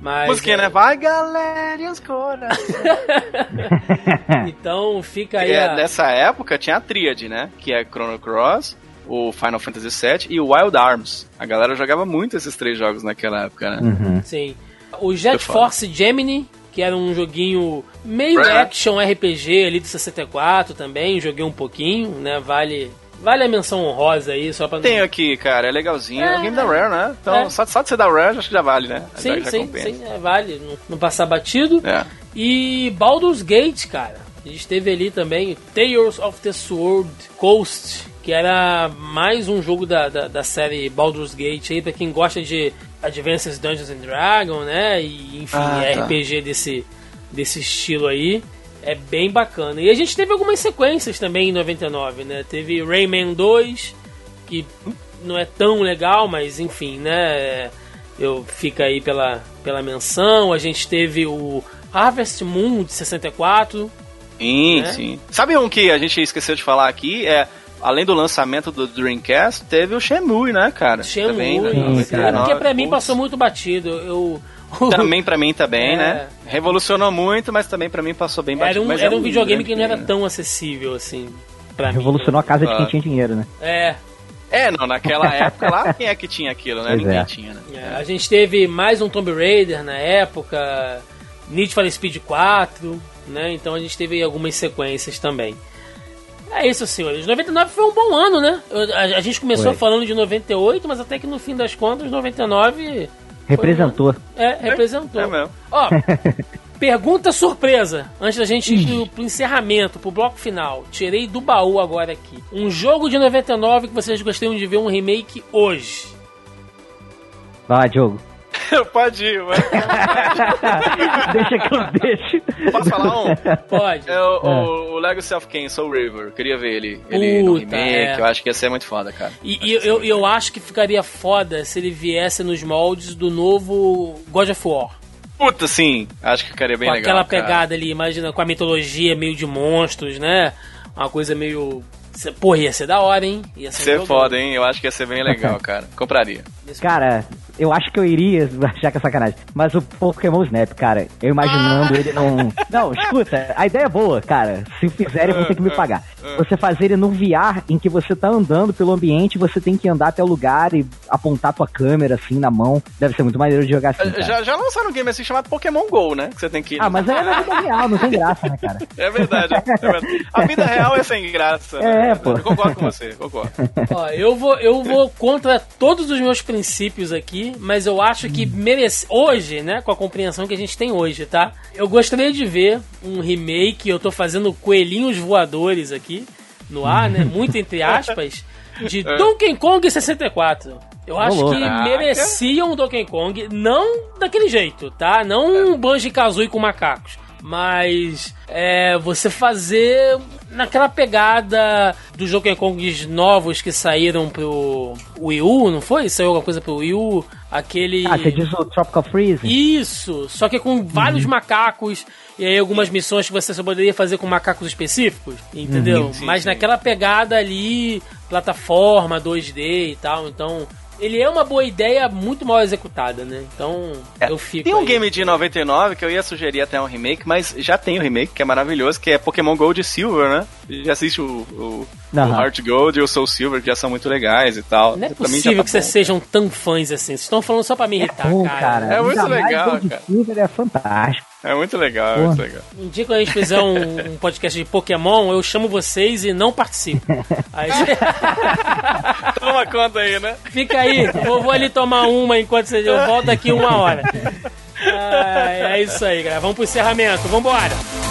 Mas, Musiquinha, é, né? Vai, galera, os cora. Então fica aí. É, a- nessa época tinha a tríade, né? Que é Chrono Cross, o Final Fantasy VII e o Wild Arms. A galera jogava muito esses três jogos naquela época, né? Uhum. Sim. O Jet. Force Gemini, que era um joguinho meio action RPG ali do 64 também, joguei um pouquinho, né? Vale, vale a menção honrosa aí, só pra Tem aqui, cara, é legalzinho. É, É, um game da Rare, né? Então, é. só, só de ser da Rare, acho que já vale, né? Sim, já, sim, compensa. sim, é, vale, não, não passar batido. É. E Baldur's Gate, cara. A gente teve ali também Tales of the Sword Coast, que era mais um jogo da, da, da série Baldur's Gate aí, pra quem gosta de Advanced Dungeons and Dragons, né? E enfim, Ah, tá. RPG desse, desse estilo aí. É bem bacana. E a gente teve algumas sequências também em 99, né? Teve Rayman 2, que não é tão legal, mas enfim, né? Eu fica aí pela, pela menção. A gente teve o Harvest Moon de 64. Sim, Né? sim. Sabe um que a gente esqueceu de falar aqui? É, além do lançamento do Dreamcast, teve o Shenmue, né, cara? Shenmue, Também, né? Sim, é, 99. porque pra mim passou muito batido. Eu, Também pra mim também, É. né? Revolucionou muito, mas também pra mim passou bem era batido. um, mas era é um videogame que não era tão acessível assim. Pra mim. Revolucionou a casa de quem tinha dinheiro, né? É, É, não, naquela época lá, quem é que tinha aquilo, né? Pois Ninguém é. tinha, né? é, a gente teve mais um Tomb Raider na época, Need for Speed 4, né? Então a gente teve algumas sequências também. É isso, senhores. 99 foi um bom ano, né? A, a gente começou Foi. falando de 98, mas até que no fim das contas, 99 Representou. é, representou. É mesmo. Ó, pergunta surpresa. Antes da gente ir pro, pro encerramento, pro bloco final. Tirei do baú agora aqui. Um jogo de 99 que vocês gostariam de ver um remake hoje. Vai lá, Diogo. Pode ir, mas... Deixa que eu deixo. Posso falar um? Pode. É o, o, o Legacy of Kain, Soul River. Queria ver ele, ele no Puta, remake. é. Eu acho que ia ser muito foda, cara. E, e eu, eu acho que ficaria foda se ele viesse nos moldes do novo God of War. Puta, sim. Acho que ficaria bem com legal. aquela cara. pegada ali, imagina, com a mitologia meio de monstros, né? Uma coisa meio. Porra, ia ser da hora, hein? Ia ser, Ser foda, hein? Eu acho que ia ser bem legal, cara. Compraria. Cara, eu acho que eu iria, achar que é sacanagem. Mas o Pokémon Snap, cara, eu imaginando ele num. Não, escuta, a ideia é boa, cara. Se fizerem, vão ter que me pagar. é. você fazer ele no VR, em que você tá andando pelo ambiente, você tem que andar até o lugar e apontar tua câmera assim na mão. Deve ser muito maneiro de jogar assim. É, já, já lançaram um game assim chamado Pokémon GO, né? Que você tem que. Ah, mas é na vida real, não tem graça, né, cara? É verdade, é verdade. A vida real é sem graça. É, né? pô. Eu concordo com você, concordo. Ó, eu vou, eu vou contra todos os meus princípios aqui, mas eu acho que merece. Hoje, né, com a compreensão que a gente tem hoje, tá? Eu gostaria de ver um remake, eu tô fazendo coelhinhos voadores aqui no ar, né? Muito entre aspas, de é. Donkey Kong 64. Eu acho que mereciam um Donkey Kong, não daquele jeito, tá? Não um Banjo-Kazooie com macacos. Mas é, você fazer naquela pegada dos Donkey Kongs novos que saíram pro Wii U, não foi? Saiu alguma coisa pro Wii U? Aquele. Ah, você diz o Tropical Freeze? Isso! Só que com vários uhum. macacos e aí algumas missões que você só poderia fazer com macacos específicos, entendeu? Uhum, sim, Mas sim. naquela pegada ali, plataforma 2D e tal, então ele é uma boa ideia muito mal executada, né? Então é, eu fico. Tem um aí. game de 99 que eu ia sugerir até um remake, mas já tem o um remake, que é maravilhoso, que é Pokémon Gold e Silver, né? Já assiste o, o, uhum. o Heart Gold e o Soul Silver, que já são muito legais e tal. Não é possível tá que vocês sejam tão fãs assim. Vocês estão falando só pra me irritar, é bom, cara. cara. É muito legal, cara. Silver é fantástico. É muito legal, é muito legal. Um dia quando a gente fizer um, um, podcast de Pokémon, eu chamo vocês e não participo. Aí... Toma conta aí, né? Fica aí, eu vou ali tomar uma enquanto você... eu volto daqui uma hora. Ah, é isso aí, galera. Vamos pro encerramento. Vambora! final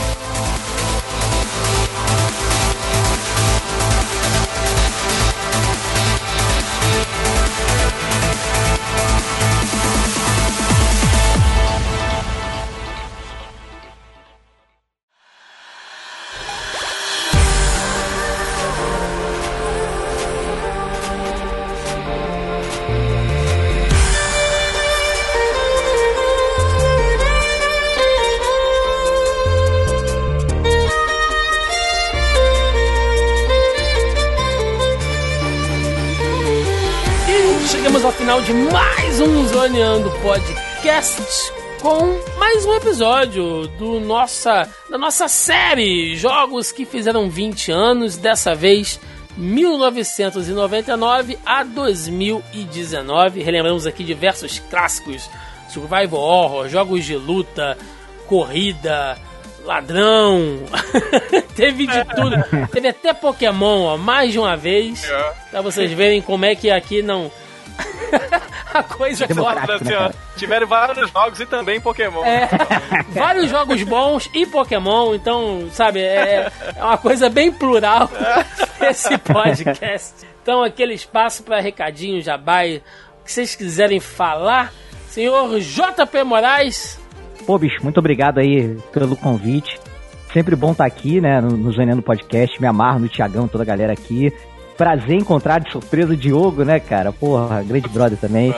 Podcast com mais um episódio do nossa, da nossa série Jogos que fizeram 20 anos, dessa vez 1999 a 2019. Relembramos aqui diversos clássicos: Survival Horror, jogos de luta, corrida, ladrão. Teve de tudo. Teve até Pokémon, ó, mais de uma vez. É. Pra vocês verem como é que aqui não a coisa foda, assim, ó. Tiveram vários jogos e também Pokémon. É, vários jogos bons e Pokémon, então, sabe, é, é uma coisa bem plural esse podcast. Então, aquele espaço para recadinho, jabai, que vocês quiserem falar. Senhor JP Moraes. Pô, bicho, muito obrigado aí pelo convite. Sempre bom estar aqui, né, no, no Podcast. Me amarro no Tiagão, toda a galera aqui. Prazer encontrar de surpresa o Diogo, né, cara? Porra, grande brother também.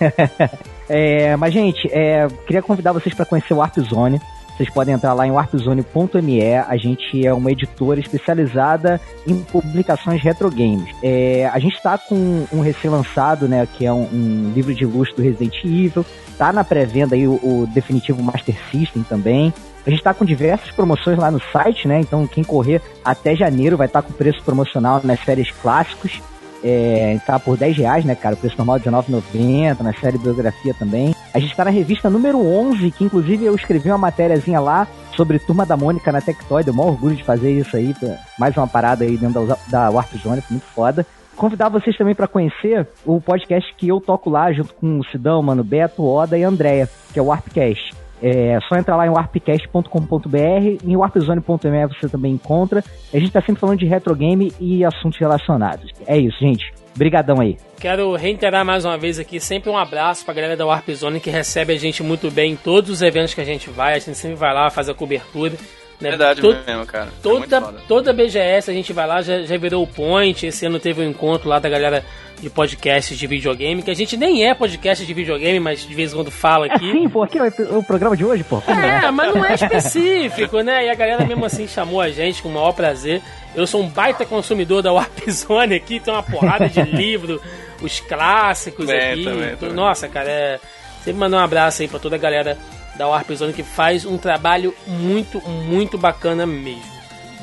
é, mas, gente, é, queria convidar vocês para conhecer o Warp Zone. Vocês podem entrar lá em warpzone.me. A gente é uma editora especializada em publicações retro games. É, a gente está com um recém-lançado, né, que é um, um, livro de luxo do Resident Evil. Tá na pré-venda aí o, o definitivo Master System também. A gente está com diversas promoções lá no site, né? Então quem correr até janeiro vai estar tá com preço promocional nas séries clássicos. É, tá por 10 reais, né, cara? O preço normal é R$19,90, na série biografia também. A gente está na revista número 11, que inclusive eu escrevi uma matériazinha lá sobre Turma da Mônica na Tectoy. Deu maior orgulho de fazer isso aí. Mais uma parada aí dentro da, da Warp Zone, muito foda. Convidar vocês também para conhecer o podcast que eu toco lá junto com o Sidão, Mano Beto, Oda e Andréia, que é o Warpcast. É só entrar lá em warpcast.com.br e em warpzone.me você também encontra. A gente tá sempre falando de retro game e assuntos relacionados. É isso, gente. Brigadão aí. Quero reiterar mais uma vez aqui, sempre um abraço pra galera da Warp Zone que recebe a gente muito bem em todos os eventos que a gente vai. A gente sempre vai lá, faz a cobertura. Né? Verdade Todo, mesmo, cara. É toda, é toda BGS a gente vai lá, já, já virou o point. Esse ano teve um encontro lá da galera de podcasts de videogame, que a gente nem é podcast de videogame, mas de vez em quando fala aqui. É, sim, pô, aqui é o programa de hoje, pô. É, mas não é específico, né? E a galera mesmo assim chamou a gente com o maior prazer. Eu sou um baita consumidor da Warp Zone aqui, tem uma porrada de livro, os clássicos é, aqui. Também, também. Nossa, cara, é... sempre mandar um abraço aí pra toda a galera da Warp Zone que faz um trabalho muito, muito bacana mesmo.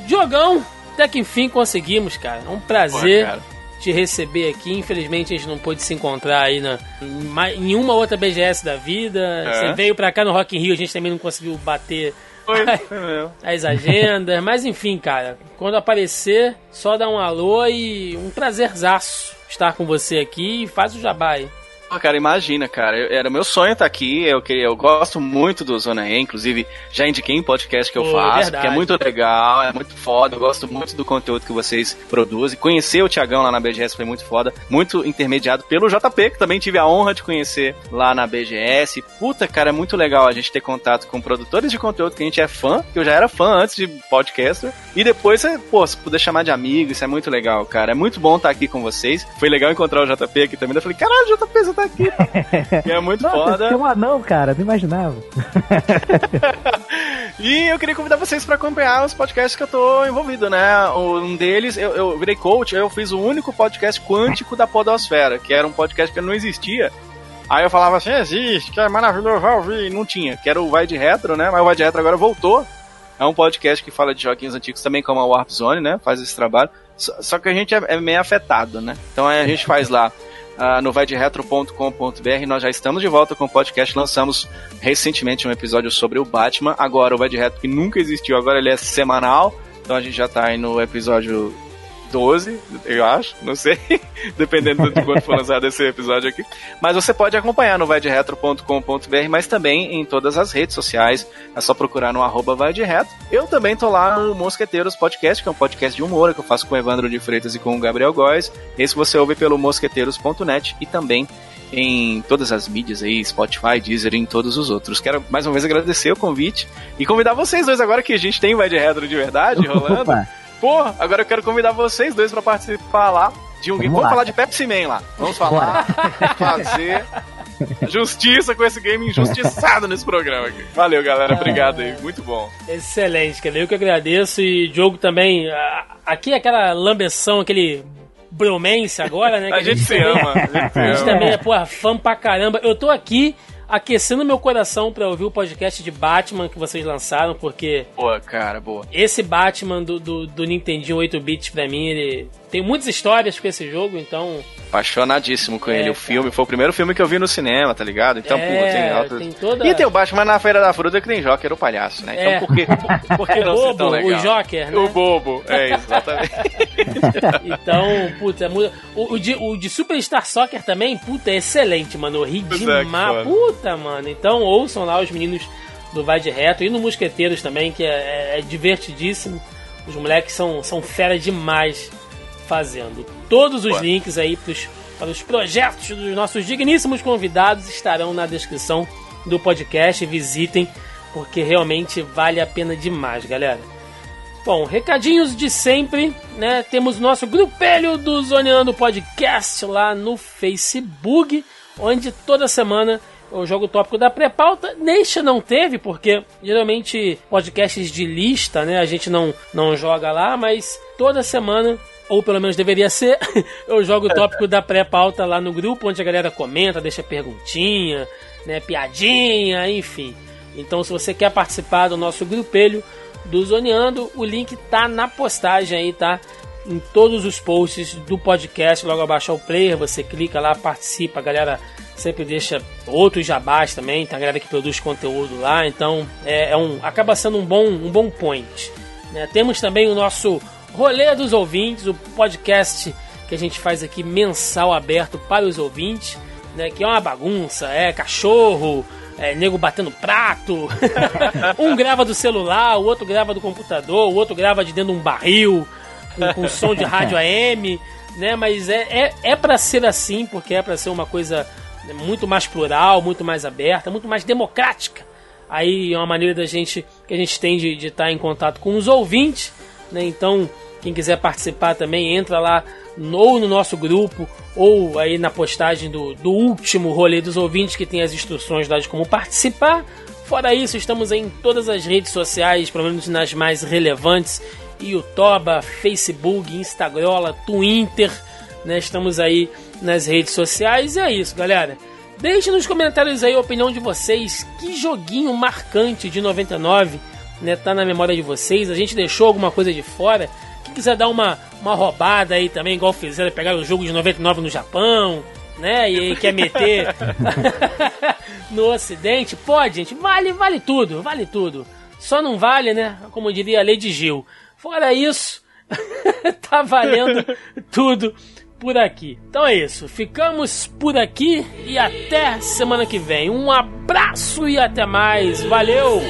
Diogão, até que enfim conseguimos, cara. É um prazer Pô, te receber aqui. Infelizmente a gente não pôde se encontrar aí na, em uma outra BGS da vida. É. Você veio pra cá no Rock in Rio, a gente também não conseguiu bater foi, as agendas. Mas enfim, cara, quando aparecer, só dá um alô e um prazerzaço estar com você aqui e faz o jabá aí. Oh, cara, imagina, cara. Eu, era meu sonho estar tá aqui. Eu, eu gosto muito do Zona E, inclusive já indiquei em podcast que eu faço, porque é muito legal, é muito foda. Eu gosto muito do conteúdo que vocês produzem. Conhecer o Tiagão lá na BGS foi muito foda. Muito intermediado pelo JP, que também tive a honra de conhecer lá na BGS. Puta, cara, é muito legal a gente ter contato com produtores de conteúdo que a gente é fã, que eu já era fã antes de podcaster. E depois, pô, se puder chamar de amigo, isso é muito legal, cara. É muito bom estar aqui com vocês. Foi legal encontrar o JP aqui também. Eu falei, caralho, JP, você tá aqui. e é muito Nossa, foda. Você é um anão, cara, não imaginava. e eu queria convidar vocês para acompanhar os podcasts que eu tô envolvido, né? Um deles, eu, eu virei coach, eu fiz o único podcast quântico da Podosfera, que era um podcast que não existia. Aí eu falava assim, existe, que é maravilhoso, vai ouvir. E não tinha, que era o Vai de Retro, né? Mas o Vai de Retro agora voltou. É um podcast que fala de joguinhos antigos também, como a Warp Zone, né? Faz esse trabalho. Só, só que a gente é, é meio afetado, né? Então a gente faz lá uh, no vaidretro.com.br. Nós já estamos de volta com o podcast. Lançamos recentemente um episódio sobre o Batman. Agora o Vai de Retro, que nunca existiu, agora ele é semanal. Então a gente já está aí no episódio 12, eu acho, não sei, dependendo de quando for lançado esse episódio aqui. Mas você pode acompanhar no vaidretro.com.br, mas também em todas as redes sociais. É só procurar no arroba Vai de Retro. Eu também tô lá no Mosqueteiros Podcast, que é um podcast de humor que eu faço com o Evandro de Freitas e com o Gabriel Góes. Esse você ouve pelo mosqueteiros.net e também em todas as mídias aí, Spotify, Deezer e em todos os outros. Quero mais uma vez agradecer o convite e convidar vocês dois agora que a gente tem Vai de Retro de verdade rolando. Opa. Pô, agora eu quero convidar vocês dois para participar lá de um game. Vamos, Vamos falar de Pepsi Man lá. Vamos falar. fazer justiça com esse game injustiçado nesse programa aqui. Valeu, galera. Obrigado aí. Muito bom. Excelente, cara. Eu que agradeço. E Diogo também. Aqui é aquela lambeção, aquele bromance agora, né? a, gente se ama. A gente, a gente também é, porra, fã pra caramba. Eu tô aqui aquecendo meu coração para ouvir o podcast de Batman que vocês lançaram, porque. Boa, cara, boa. Esse Batman do, do, do Nintendinho 8-bit pra mim, ele tem muitas histórias com esse jogo, então. Apaixonadíssimo com é, ele. O filme foi o primeiro filme que eu vi no cinema, tá ligado? Então, é, pô, tem altas... tem toda... E tem o Batman na Feira da Fruta que tem Joker, o palhaço, né? Então, é. por que, por que não bobo, tão legal? O Joker, né? O bobo, é, exatamente. então, puta, muda. O, o, de, o de Superstar Soccer também, puta, é excelente, mano. Eu ri demais. Puta, mano. Então, ouçam lá os meninos do Vai de Reto e no Mosqueteiros também, que é, é, é divertidíssimo. Os moleques são, são fera demais fazendo. Todos os Ué. links aí pros, para os projetos dos nossos digníssimos convidados estarão na descrição do podcast. Visitem, porque realmente vale a pena demais, galera. Bom, recadinhos de sempre, né? Temos nosso grupelho do Zoneando Podcast lá no Facebook, onde toda semana eu jogo o tópico da pré-pauta. Neste não teve, porque geralmente podcasts de lista, né? A gente não, não joga lá, mas toda semana ou pelo menos deveria ser, eu jogo o tópico da pré-pauta lá no grupo, onde a galera comenta, deixa perguntinha, né, piadinha, enfim. Então, se você quer participar do nosso grupelho do Zoneando, o link tá na postagem aí, tá? Em todos os posts do podcast, logo abaixo ao player, você clica lá, participa, a galera sempre deixa outros jabás também, tem a galera que produz conteúdo lá, então é, é um acaba sendo um bom um bom point. Né? Temos também o nosso Rolê dos Ouvintes, o podcast que a gente faz aqui mensal aberto para os ouvintes, né? Que é uma bagunça, é cachorro, é, nego batendo prato. um grava do celular, o outro grava do computador, o outro grava de dentro de um barril, com, com som de rádio AM, né? Mas é, é, é para ser assim, porque é para ser uma coisa muito mais plural, muito mais aberta, muito mais democrática. Aí é uma maneira da gente que a gente tem de, estar em contato com os ouvintes, né? Então quem quiser participar também, entra lá ou no nosso grupo ou aí na postagem do, do último rolê dos ouvintes que tem as instruções lá de como participar. Fora isso, estamos em todas as redes sociais, pelo menos nas mais relevantes: YouTube, Facebook, Instagram, Twitter. Né? Estamos aí nas redes sociais. E é isso, galera. Deixe nos comentários aí a opinião de vocês. Que joguinho marcante de 99 né, tá na memória de vocês? A gente deixou alguma coisa de fora? quiser dar uma, uma roubada aí também, igual fizeram, pegar o jogo de 99 no Japão, né? E aí quer meter no Ocidente, pode, gente. Vale, vale tudo, vale tudo. Só não vale, né? Como diria a Lady Gil. Fora isso, tá valendo tudo por aqui. Então é isso, ficamos por aqui e até semana que vem. Um abraço e até mais. Valeu!